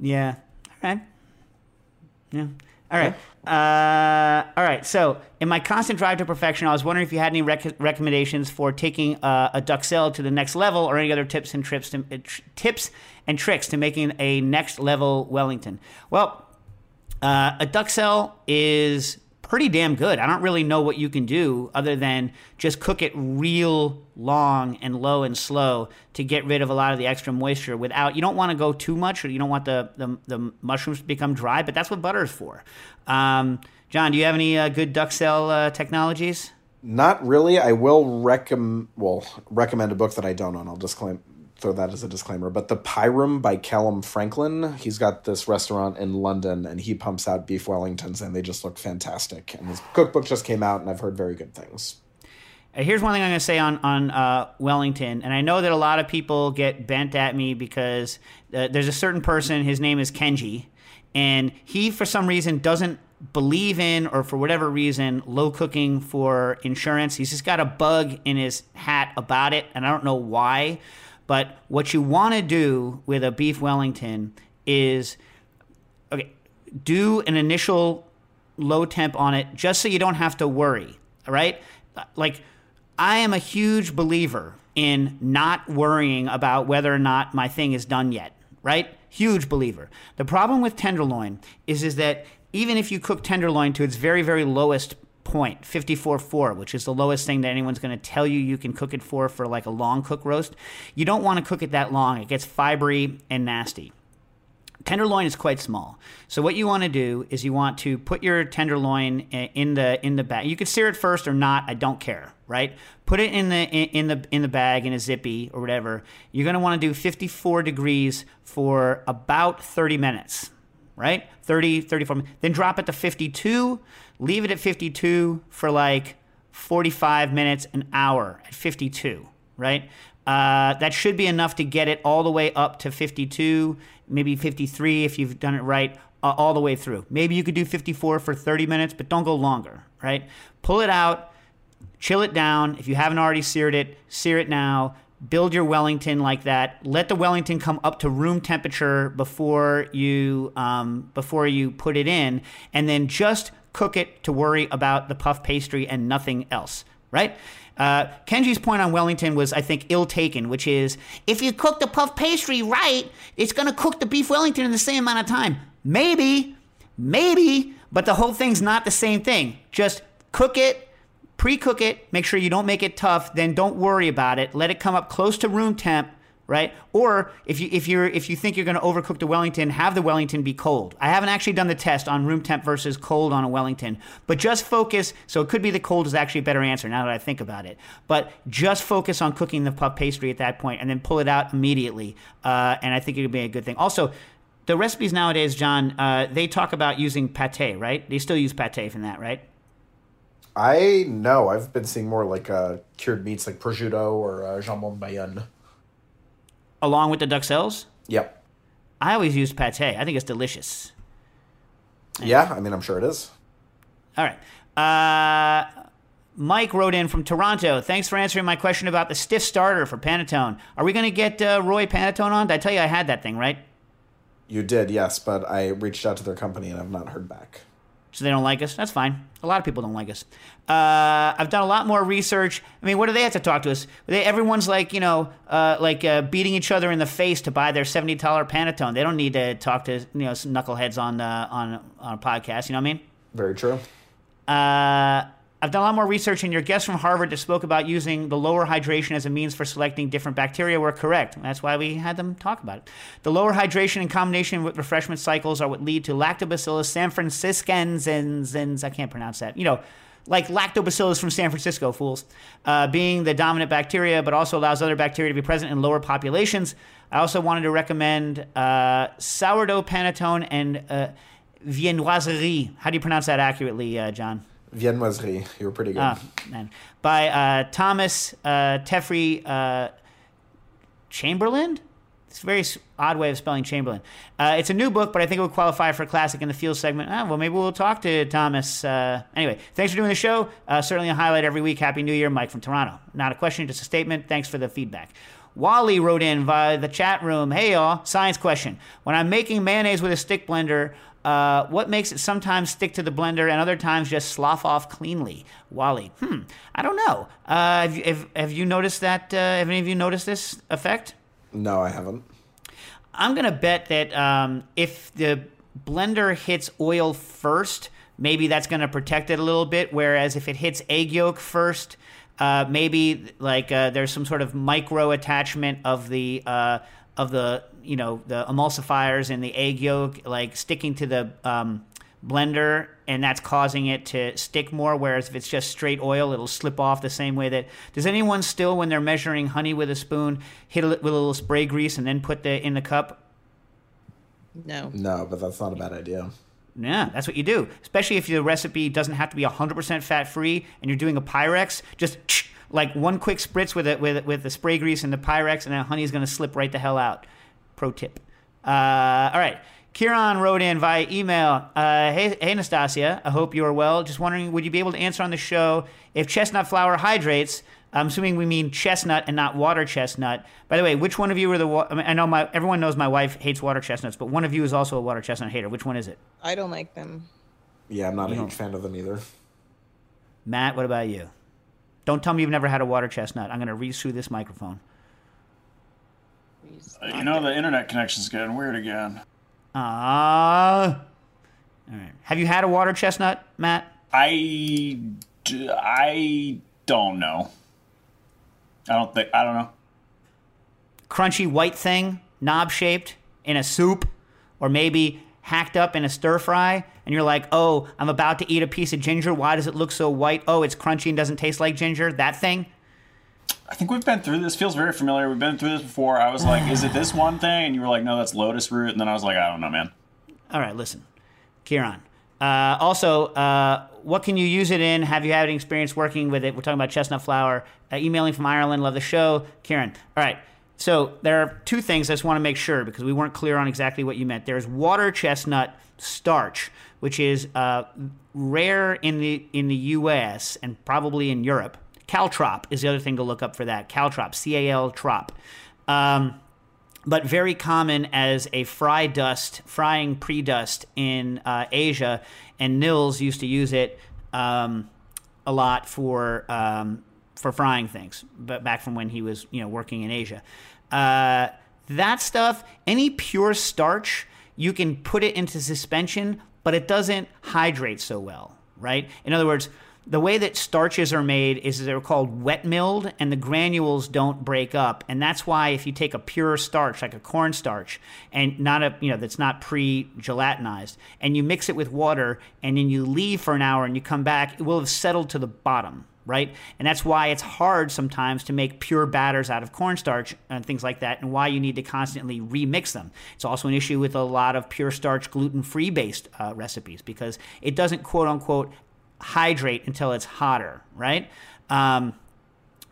Yeah. All right. Yeah. All right. Uh, all right. So, in my constant drive to perfection, I was wondering if you had any rec- recommendations for taking uh, a Duxelle to the next level, or any other tips and trips to, uh, tr- tips and tricks to making a next level Wellington. Well, uh, a Duxelle is pretty damn good. I don't really know what you can do other than just cook it real long and low and slow to get rid of a lot of the extra moisture without you don't want to go too much or you don't want the, the, the mushrooms to become dry, but that's what butter is for. Um, John, do you have any uh, good Duxelle uh, technologies? Not really. I will recommend. Well, recommend a book that I don't own. I'll disclaim throw that as a disclaimer. But the Pie Room by Calum Franklin. He's got this restaurant in London, and he pumps out beef Wellingtons, and they just look fantastic. And his cookbook just came out, and I've heard very good things. Uh, Here's one thing I'm going to say on on uh, Wellington, and I know that a lot of people get bent at me because uh, there's a certain person. His name is Kenji, and he for some reason doesn't believe in, or for whatever reason, low cooking for insurance. He's just got a bug in his hat about it, and I don't know why. But what you want to do with a beef Wellington is okay, do an initial low temp on it just so you don't have to worry. All right? Like, I am a huge believer in not worrying about whether or not my thing is done yet, right? Huge believer. The problem with tenderloin is, is that even if you cook tenderloin to its very, very lowest point, 54.4, which is the lowest thing that anyone's going to tell you you can cook it for for like a long cook roast, you don't want to cook it that long. It gets fibery and nasty. Tenderloin is quite small. So what you want to do is you want to put your tenderloin in the in the bag. You could sear it first or not, I don't care, right? Put it in the in the in the bag in a zippy or whatever. You're going to want to do 54 degrees for about 30 minutes, right? 30 34 minutes. Then drop it to 52, leave it at 52 for like 45 minutes, an hour at 52, right? Uh, that should be enough to get it all the way up to 52, maybe 53 if you've done it right, uh, all the way through. Maybe you could do 54 for 30 minutes, but don't go longer, right? Pull it out, chill it down. If you haven't already seared it, sear it now. Build your Wellington like that. Let the Wellington come up to room temperature before you um, before you put it in, and then just cook it to worry about the puff pastry and nothing else. Right? Uh, Kenji's point on Wellington was, I think, ill taken, which is if you cook the puff pastry right, it's going to cook the beef Wellington in the same amount of time. Maybe, maybe, but the whole thing's not the same thing. Just cook it, pre-cook it, make sure you don't make it tough, then don't worry about it. Let it come up close to room temp, right? Or if you if you're if you think you're going to overcook the Wellington, have the Wellington be cold. I haven't actually done the test on room temp versus cold on a Wellington, but just focus. So it could be the cold is actually a better answer now that I think about it. But just focus on cooking the puff pastry at that point, and then pull it out immediately. Uh, and I think it would be a good thing. Also. The recipes nowadays, John, uh, they talk about using pate, right? They still use pate from that, right? I know. I've been seeing more like uh, cured meats, like prosciutto or uh, jambon bayonne. Along with the duxelles? Yep. I always use pate. I think it's delicious. Yeah, I mean, I'm sure it is. All right. Uh, Mike wrote in from Toronto. Thanks for answering my question about the stiff starter for panettone. Are we going to get uh, Roy panettone on? Did I tell you I had that thing, right? You did, yes, but I reached out to their company and I've not heard back. So they don't like us. That's fine. A lot of people don't like us. Uh, I've done a lot more research. I mean, what do they have to talk to us? They, everyone's like, you know, uh, like uh, beating each other in the face to buy their seventy dollar panettone. They don't need to talk to you know some knuckleheads on uh, on on a podcast. You know what I mean? Very true. Uh, I've done a lot more research, and your guests from Harvard that spoke about using the lower hydration as a means for selecting different bacteria were correct. That's why we had them talk about it. The lower hydration in combination with refreshment cycles are what lead to Lactobacillus sanfranciscensis. I can't pronounce that. You know, like Lactobacillus from San Francisco, fools, uh, being the dominant bacteria, but also allows other bacteria to be present in lower populations. I also wanted to recommend uh, sourdough panettone and uh, viennoiserie. How do you pronounce that accurately, uh, John? Viennoiserie. You were pretty good. Ah, man. By uh, Thomas uh, Teffri uh, Chamberlain. It's a very odd way of spelling Chamberlain. Uh, it's a new book, but I think it would qualify for a classic in the field segment. Ah, well, maybe we'll talk to Thomas. Uh, anyway, thanks for doing the show. Uh, certainly a highlight every week. Happy New Year, Mike from Toronto. Not a question, just a statement. Thanks for the feedback. Wally wrote in via the chat room. Hey, y'all. Science question. When I'm making mayonnaise with a stick blender, uh, what makes it sometimes stick to the blender and other times just slough off cleanly? Wally. Hmm. I don't know. Uh, have, you- have, have you noticed that? Uh, have any of you noticed this effect? No, I haven't. I'm gonna bet that um, if the blender hits oil first, maybe that's gonna protect it a little bit. Whereas if it hits egg yolk first, uh, maybe like uh, there's some sort of micro attachment of the uh, of the you know the emulsifiers and the egg yolk, like sticking to the um, blender, and that's causing it to stick more. Whereas if it's just straight oil, it'll slip off the same way that. Does anyone still, when they're measuring honey with a spoon, hit it with a little spray grease and then put the in the cup? No. No, but that's not a bad idea. Yeah, that's what you do. Especially if your recipe doesn't have to be 100% fat free and you're doing a Pyrex, just like one quick spritz with it with with the spray grease and the Pyrex, and then honey's going to slip right the hell out. Pro tip. Uh, all right. Kieran wrote in via email. Uh, hey, hey, Nastasia. I hope you are well. Just wondering, would you be able to answer on the show if chestnut flour hydrates? I'm assuming we mean chestnut and not water chestnut. By the way, which one of you are the? wa- I, mean, I know my everyone knows my wife hates water chestnuts, but one of you is also a water chestnut hater. Which one is it? I don't like them. Yeah, I'm not a You huge fan of them either. Matt, what about you? Don't tell me you've never had a water chestnut. I'm going to read through this microphone. Uh, You know, the internet connection's getting weird again. Ah. All right. Have you had a water chestnut, Matt? I, d- I don't know. I don't think, I don't know. Crunchy white thing, knob shaped, in a soup, or maybe hacked up in a stir fry, and you're like, oh, I'm about to eat a piece of ginger. Why does it look so white? Oh, it's crunchy and doesn't taste like ginger. That thing? I think we've been through this. Feels very familiar. We've been through this before. I was like, is it this one thing? And you were like, no, that's lotus root. And then I was like, I don't know, man. All right, listen, Kieran. Uh, also, uh, what can you use it in? Have you had any experience working with it? We're talking about chestnut flour. Uh, emailing from Ireland. Love the show, Kieran. All right. So there are two things I just want to make sure because we weren't clear on exactly what you meant. There's water chestnut starch, which is uh, rare in the in the U.S. and probably in Europe. Caltrop is the other thing to look up for that. Caltrop, C A L trop. Um, but very common as a fry dust, frying pre dust in uh, Asia. And Nils used to use it um, a lot for um, for frying things, but back from when he was you know working in Asia. Uh, that stuff, any pure starch, you can put it into suspension, but it doesn't hydrate so well, right? In other words, the way that starches are made is they're called wet milled and the granules don't break up and that's why if you take a pure starch like a cornstarch and not a you know that's not pre gelatinized and you mix it with water and then you leave for an hour and you come back it will have settled to the bottom right and that's why it's hard sometimes to make pure batters out of cornstarch and things like that and why you need to constantly remix them it's also an issue with a lot of pure starch gluten-free based uh, recipes because it doesn't quote unquote hydrate until it's hotter, right? Um,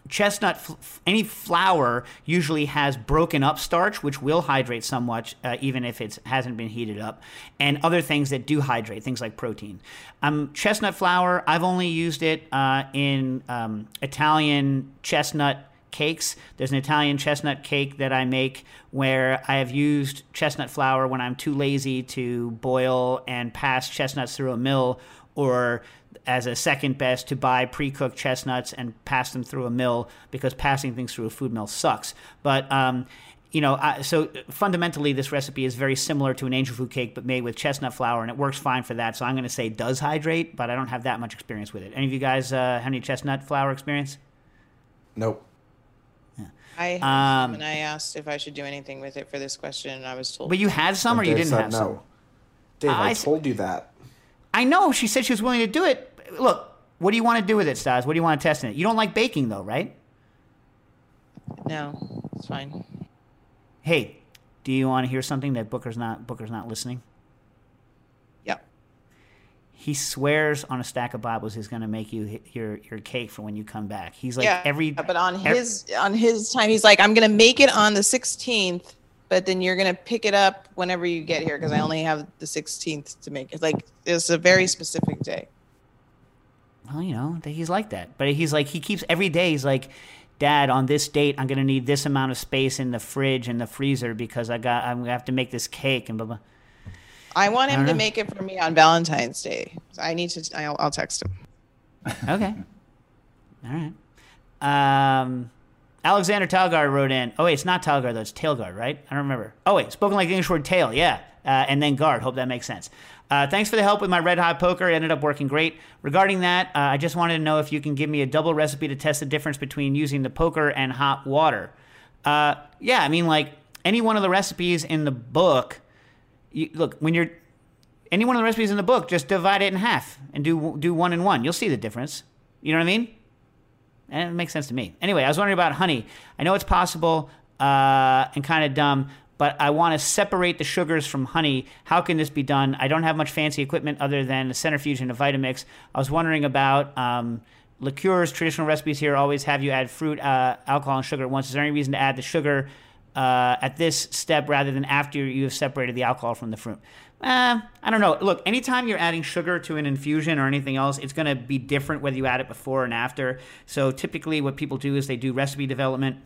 chestnut, any flour usually has broken up starch, which will hydrate somewhat, uh, even if it hasn't been heated up, and other things that do hydrate, things like protein. Um, chestnut flour, I've only used it uh, in um, Italian chestnut cakes. There's an Italian chestnut cake that I make where I have used chestnut flour when I'm too lazy to boil and pass chestnuts through a mill, or as a second best to buy pre-cooked chestnuts and pass them through a mill because passing things through a food mill sucks. But um, you know, I, so fundamentally, this recipe is very similar to an angel food cake, but made with chestnut flour, and it works fine for that. So I'm going to say does hydrate, but I don't have that much experience with it. Any of you guys uh, have any chestnut flour experience? Nope. I Um, when I asked if I should do anything with it for this question, and I was told. But you had some, or you didn't said have no. some? Dave, I, I- told you that. I know she said she was willing to do it. Look, what do you want to do with it, Stas? What do you want to test in it? You don't like baking, though, right? no, it's fine. Hey, do you want to hear something that Booker's not Booker's not listening? Yep. He swears on a stack of Bibles he's going to make you your your cake for when you come back. He's like yeah, every but on his on his time, he's like, I'm gonna make it on the 16th, but then you're gonna pick it up whenever you get here because I only have the 16th to make it. Like it's a very specific day. well, you know, he's like that. But he's like, he keeps every day, he's like, Dad, on this date, I'm going to need this amount of space in the fridge and the freezer because I got, I'm going to have to make this cake and blah, blah. I want him don't to know. make it for me on Valentine's Day. So I need to. I'll, I'll text him. Okay. All right. Um, Alexander Talgard wrote in. Oh, wait, it's not Talgard, though. It's Tailguard, right? I don't remember. Oh, wait, spoken like English word tail. Yeah. Uh, and then guard. Hope that makes sense. Uh, thanks for the help with my red hot poker. It ended up working great. Regarding that, uh, I just wanted to know if you can give me a double recipe to test the difference between using the poker and hot water. Uh, yeah, I mean, like any one of the recipes in the book. You, look, when you're any one of the recipes in the book, just divide it in half and do do one and one. You'll see the difference. You know what I mean? And it makes sense to me. Anyway, I was wondering about honey. I know it's possible uh, and kind of dumb, but I want to separate the sugars from honey. How can this be done? I don't have much fancy equipment other than a centrifuge and a Vitamix. I was wondering about um, liqueurs. Traditional recipes here always have you add fruit, uh, alcohol, and sugar at once. Is there any reason to add the sugar uh, at this step rather than after you have separated the alcohol from the fruit? Uh, I don't know. Look, anytime you're adding sugar to an infusion or anything else, it's going to be different whether you add it before and after. So typically, what people do is they do recipe development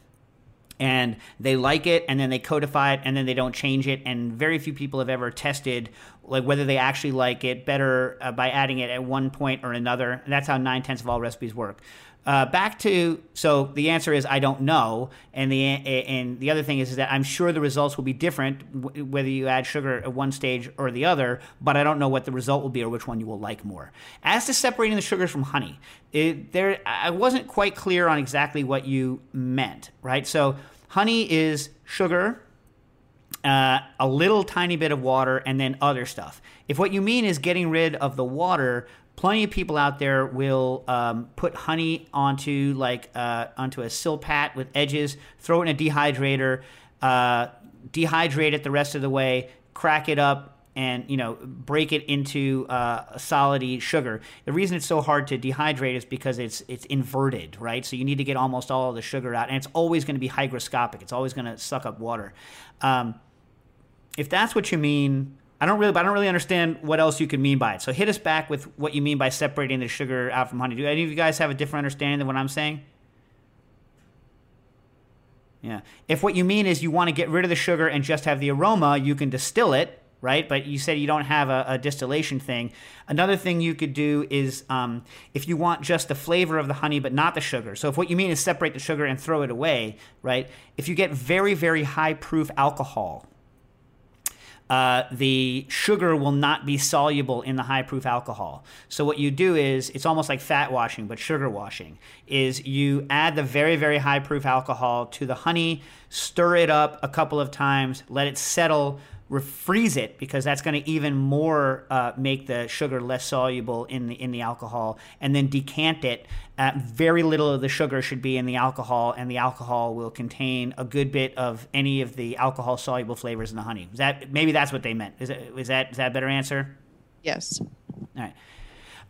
and they like it and then they codify it and then they don't change it and very few people have ever tested like whether they actually like it better uh, by adding it at one point or another and that's how nine tenths of all recipes work uh, back to so the answer is I don't know, and the and the other thing is, is that I'm sure the results will be different w- whether you add sugar at one stage or the other, but I don't know what the result will be or which one you will like more. As to separating the sugars from honey, it, there I wasn't quite clear on exactly what you meant, right? So honey is sugar uh, a little tiny bit of water, and then other stuff. If what you mean is getting rid of the water, plenty of people out there will um, put honey onto like uh, onto a silpat with edges, throw it in a dehydrator, uh, dehydrate it the rest of the way, crack it up, and you know break it into uh, sugar. The reason it's so hard to dehydrate is because it's it's inverted, right? So you need to get almost all of the sugar out, and it's always going to be hygroscopic. It's always going to suck up water. Um, if that's what you mean, I don't really, I don't really understand what else you could mean by it. So hit us back with what you mean by separating the sugar out from honey. Do any of you guys have a different understanding than what I'm saying? Yeah. If what you mean is you want to get rid of the sugar and just have the aroma, you can distill it, right? But you said you don't have a, a distillation thing. Another thing you could do is um, if you want just the flavor of the honey but not the sugar. So if what you mean is separate the sugar and throw it away, right? If you get very, very high proof alcohol, uh, the sugar will not be soluble in the high proof alcohol. So what you do is it's almost like fat washing, but sugar washing. Is you add the very very high proof alcohol to the honey, stir it up a couple of times, let it settle. Refreeze it because that's going to even more uh, make the sugar less soluble in the in the alcohol, and then decant it. Uh, very little of the sugar should be in the alcohol, and the alcohol will contain a good bit of any of the alcohol soluble flavors in the honey. Is that maybe that's what they meant? Is, it, is that is that a better answer? Yes. All right.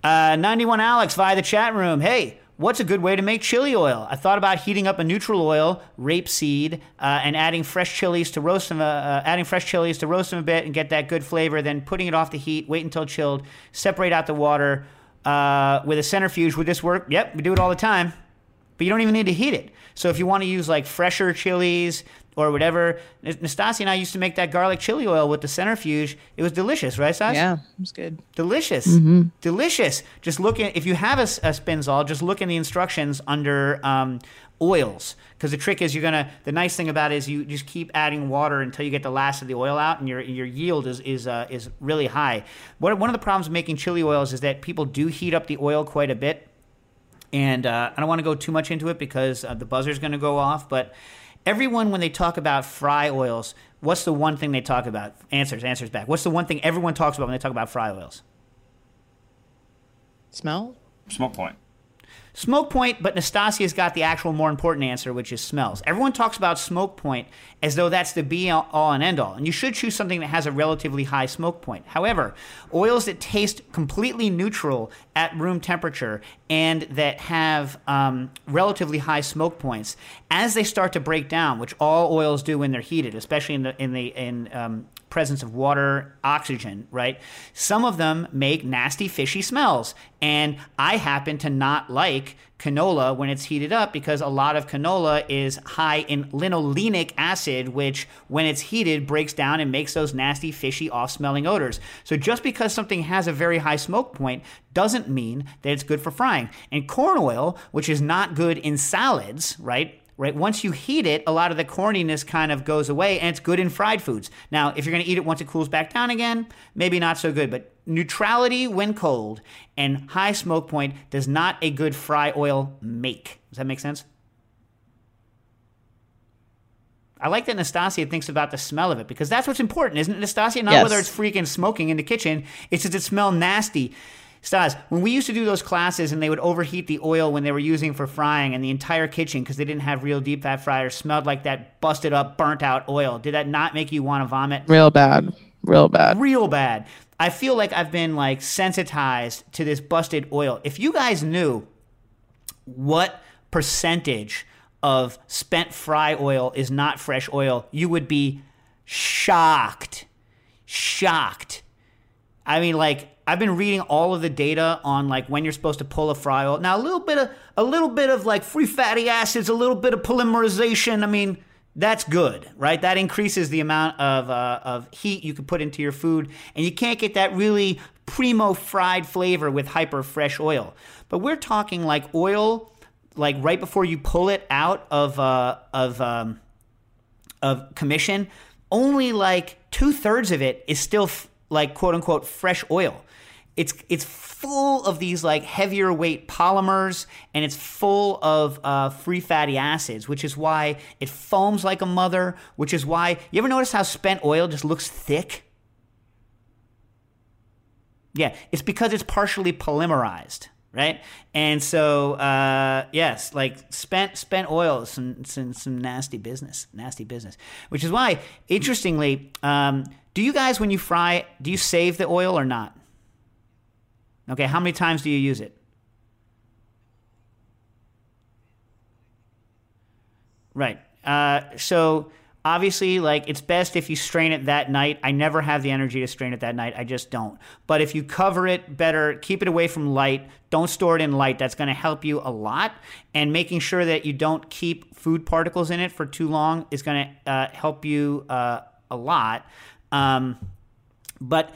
Uh, 91 Alex via the chat room. Hey, what's a good way to make chili oil? I thought about heating up a neutral oil, rapeseed, uh, and adding fresh chilies to roast them. Uh, uh, adding fresh chilies to roast them a bit and get that good flavor. Then putting it off the heat. Wait until chilled. Separate out the water uh, with a centrifuge. Would this work? Yep, we do it all the time. but you don't even need to heat it. So if you want to use like fresher chilies or whatever, Nastasia and I used to make that garlic chili oil with the centrifuge. It was delicious, right, Stas? Yeah, it was good. Delicious, delicious. Just look at if you have a, a Spinzall, just look in the instructions under um, oils because the trick is you're gonna. The nice thing about it is you just keep adding water until you get the last of the oil out, and your your yield is is uh, is really high. One one of the problems with making chili oils is that people do heat up the oil quite a bit and uh, I don't want to go too much into it because uh, the buzzer's going to go off. But everyone, when they talk about fry oils, what's the one thing they talk about? Answers, answers back. What's the one thing everyone talks about when they talk about fry oils? Smell? Smoke point. Smoke point, but Nastasia's got the actual more important answer, which is smells. Everyone talks about smoke point as though that's the be all and end all, and you should choose something that has a relatively high smoke point. However, oils that taste completely neutral at room temperature and that have um, relatively high smoke points, as they start to break down, which all oils do when they're heated, especially in the in the in um, presence of water, oxygen, right? Some of them make nasty, fishy smells. And I happen to not like canola when it's heated up because a lot of canola is high in linolenic acid, which, when it's heated, breaks down and makes those nasty, fishy, off smelling odors. So just because something has a very high smoke point doesn't mean that it's good for frying. And corn oil, which is not good in salads, right? Right? Once you heat it, a lot of the corniness kind of goes away and it's good in fried foods. Now, if you're going to eat it once it cools back down again, maybe not so good, but neutrality when cold and high smoke point does not a good fry oil make. Does that make sense? I like that Nastasia thinks about the smell of it because that's what's important, isn't it, Nastasia? Not Yes. whether it's freaking smoking in the kitchen, it's does it smell nasty. Stas, when we used to do those classes and they would overheat the oil when they were using for frying and the entire kitchen because they didn't have real deep fat fryers smelled like that busted up, burnt out oil. Did that not make you want to vomit? Real bad. Real bad. real bad. I feel like I've been like sensitized to this busted oil. If you guys knew what percentage of spent fry oil is not fresh oil, you would be shocked. Shocked. I mean, like I've been reading all of the data on like when you're supposed to pull a fry oil. Now a little bit of a little bit of like free fatty acids, a little bit of polymerization. I mean, that's good, right? That increases the amount of uh, of heat you can put into your food, and you can't get that really primo fried flavor with hyper fresh oil. But we're talking like oil, like right before you pull it out of uh, of um, of commission, only like two thirds of it is still f- like quote unquote fresh oil. It's it's full of these like heavier weight polymers and it's full of uh, free fatty acids, which is why it foams like a mother. Which is why you ever notice how spent oil just looks thick? Yeah, it's because it's partially polymerized, right? And so, uh, yes, like spent spent oil is some, some some nasty business, nasty business. Which is why, interestingly, um, do you guys when you fry, do you save the oil or not? Okay, how many times do you use it? Right. Uh, so obviously, like it's best if you strain it that night. I never have the energy to strain it that night. I just don't. But if you cover it better, keep it away from light. Don't store it in light. That's going to help you a lot. And making sure that you don't keep food particles in it for too long is going to uh, help you uh, a lot. Um, but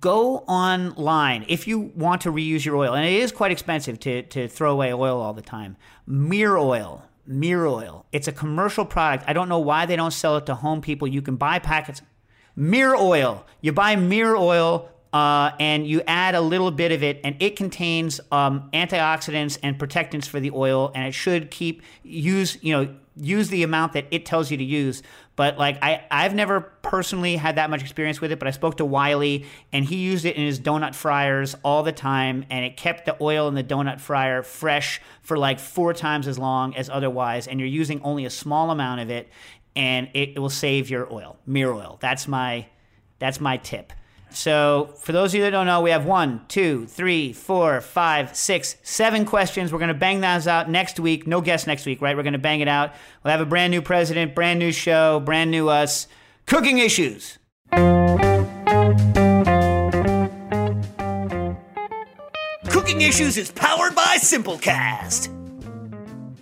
go online if you want to reuse your oil. And it is quite expensive to, to throw away oil all the time. Miroil Mere oil. It's a commercial product. I don't know why they don't sell it to home people. You can buy packets. Miroil. You buy Miroil uh, and you add a little bit of it, and it contains um, antioxidants and protectants for the oil, and it should keep use you know use the amount that it tells you to use. But like I, I've never personally had that much experience with it, but I spoke to Wylie, and he used it in his donut fryers all the time, and it kept the oil in the donut fryer fresh for like four times as long as otherwise, and you're using only a small amount of it, and it, it will save your oil. Miroil. That's my that's my tip. So, for those of you that don't know, we have one, two, three, four, five, six, seven questions. We're going to bang those out next week. No guests next week, right? We're going to bang it out. We'll have a brand new president, brand new show, brand new us. Cooking issues. Cooking Issues is powered by Simplecast.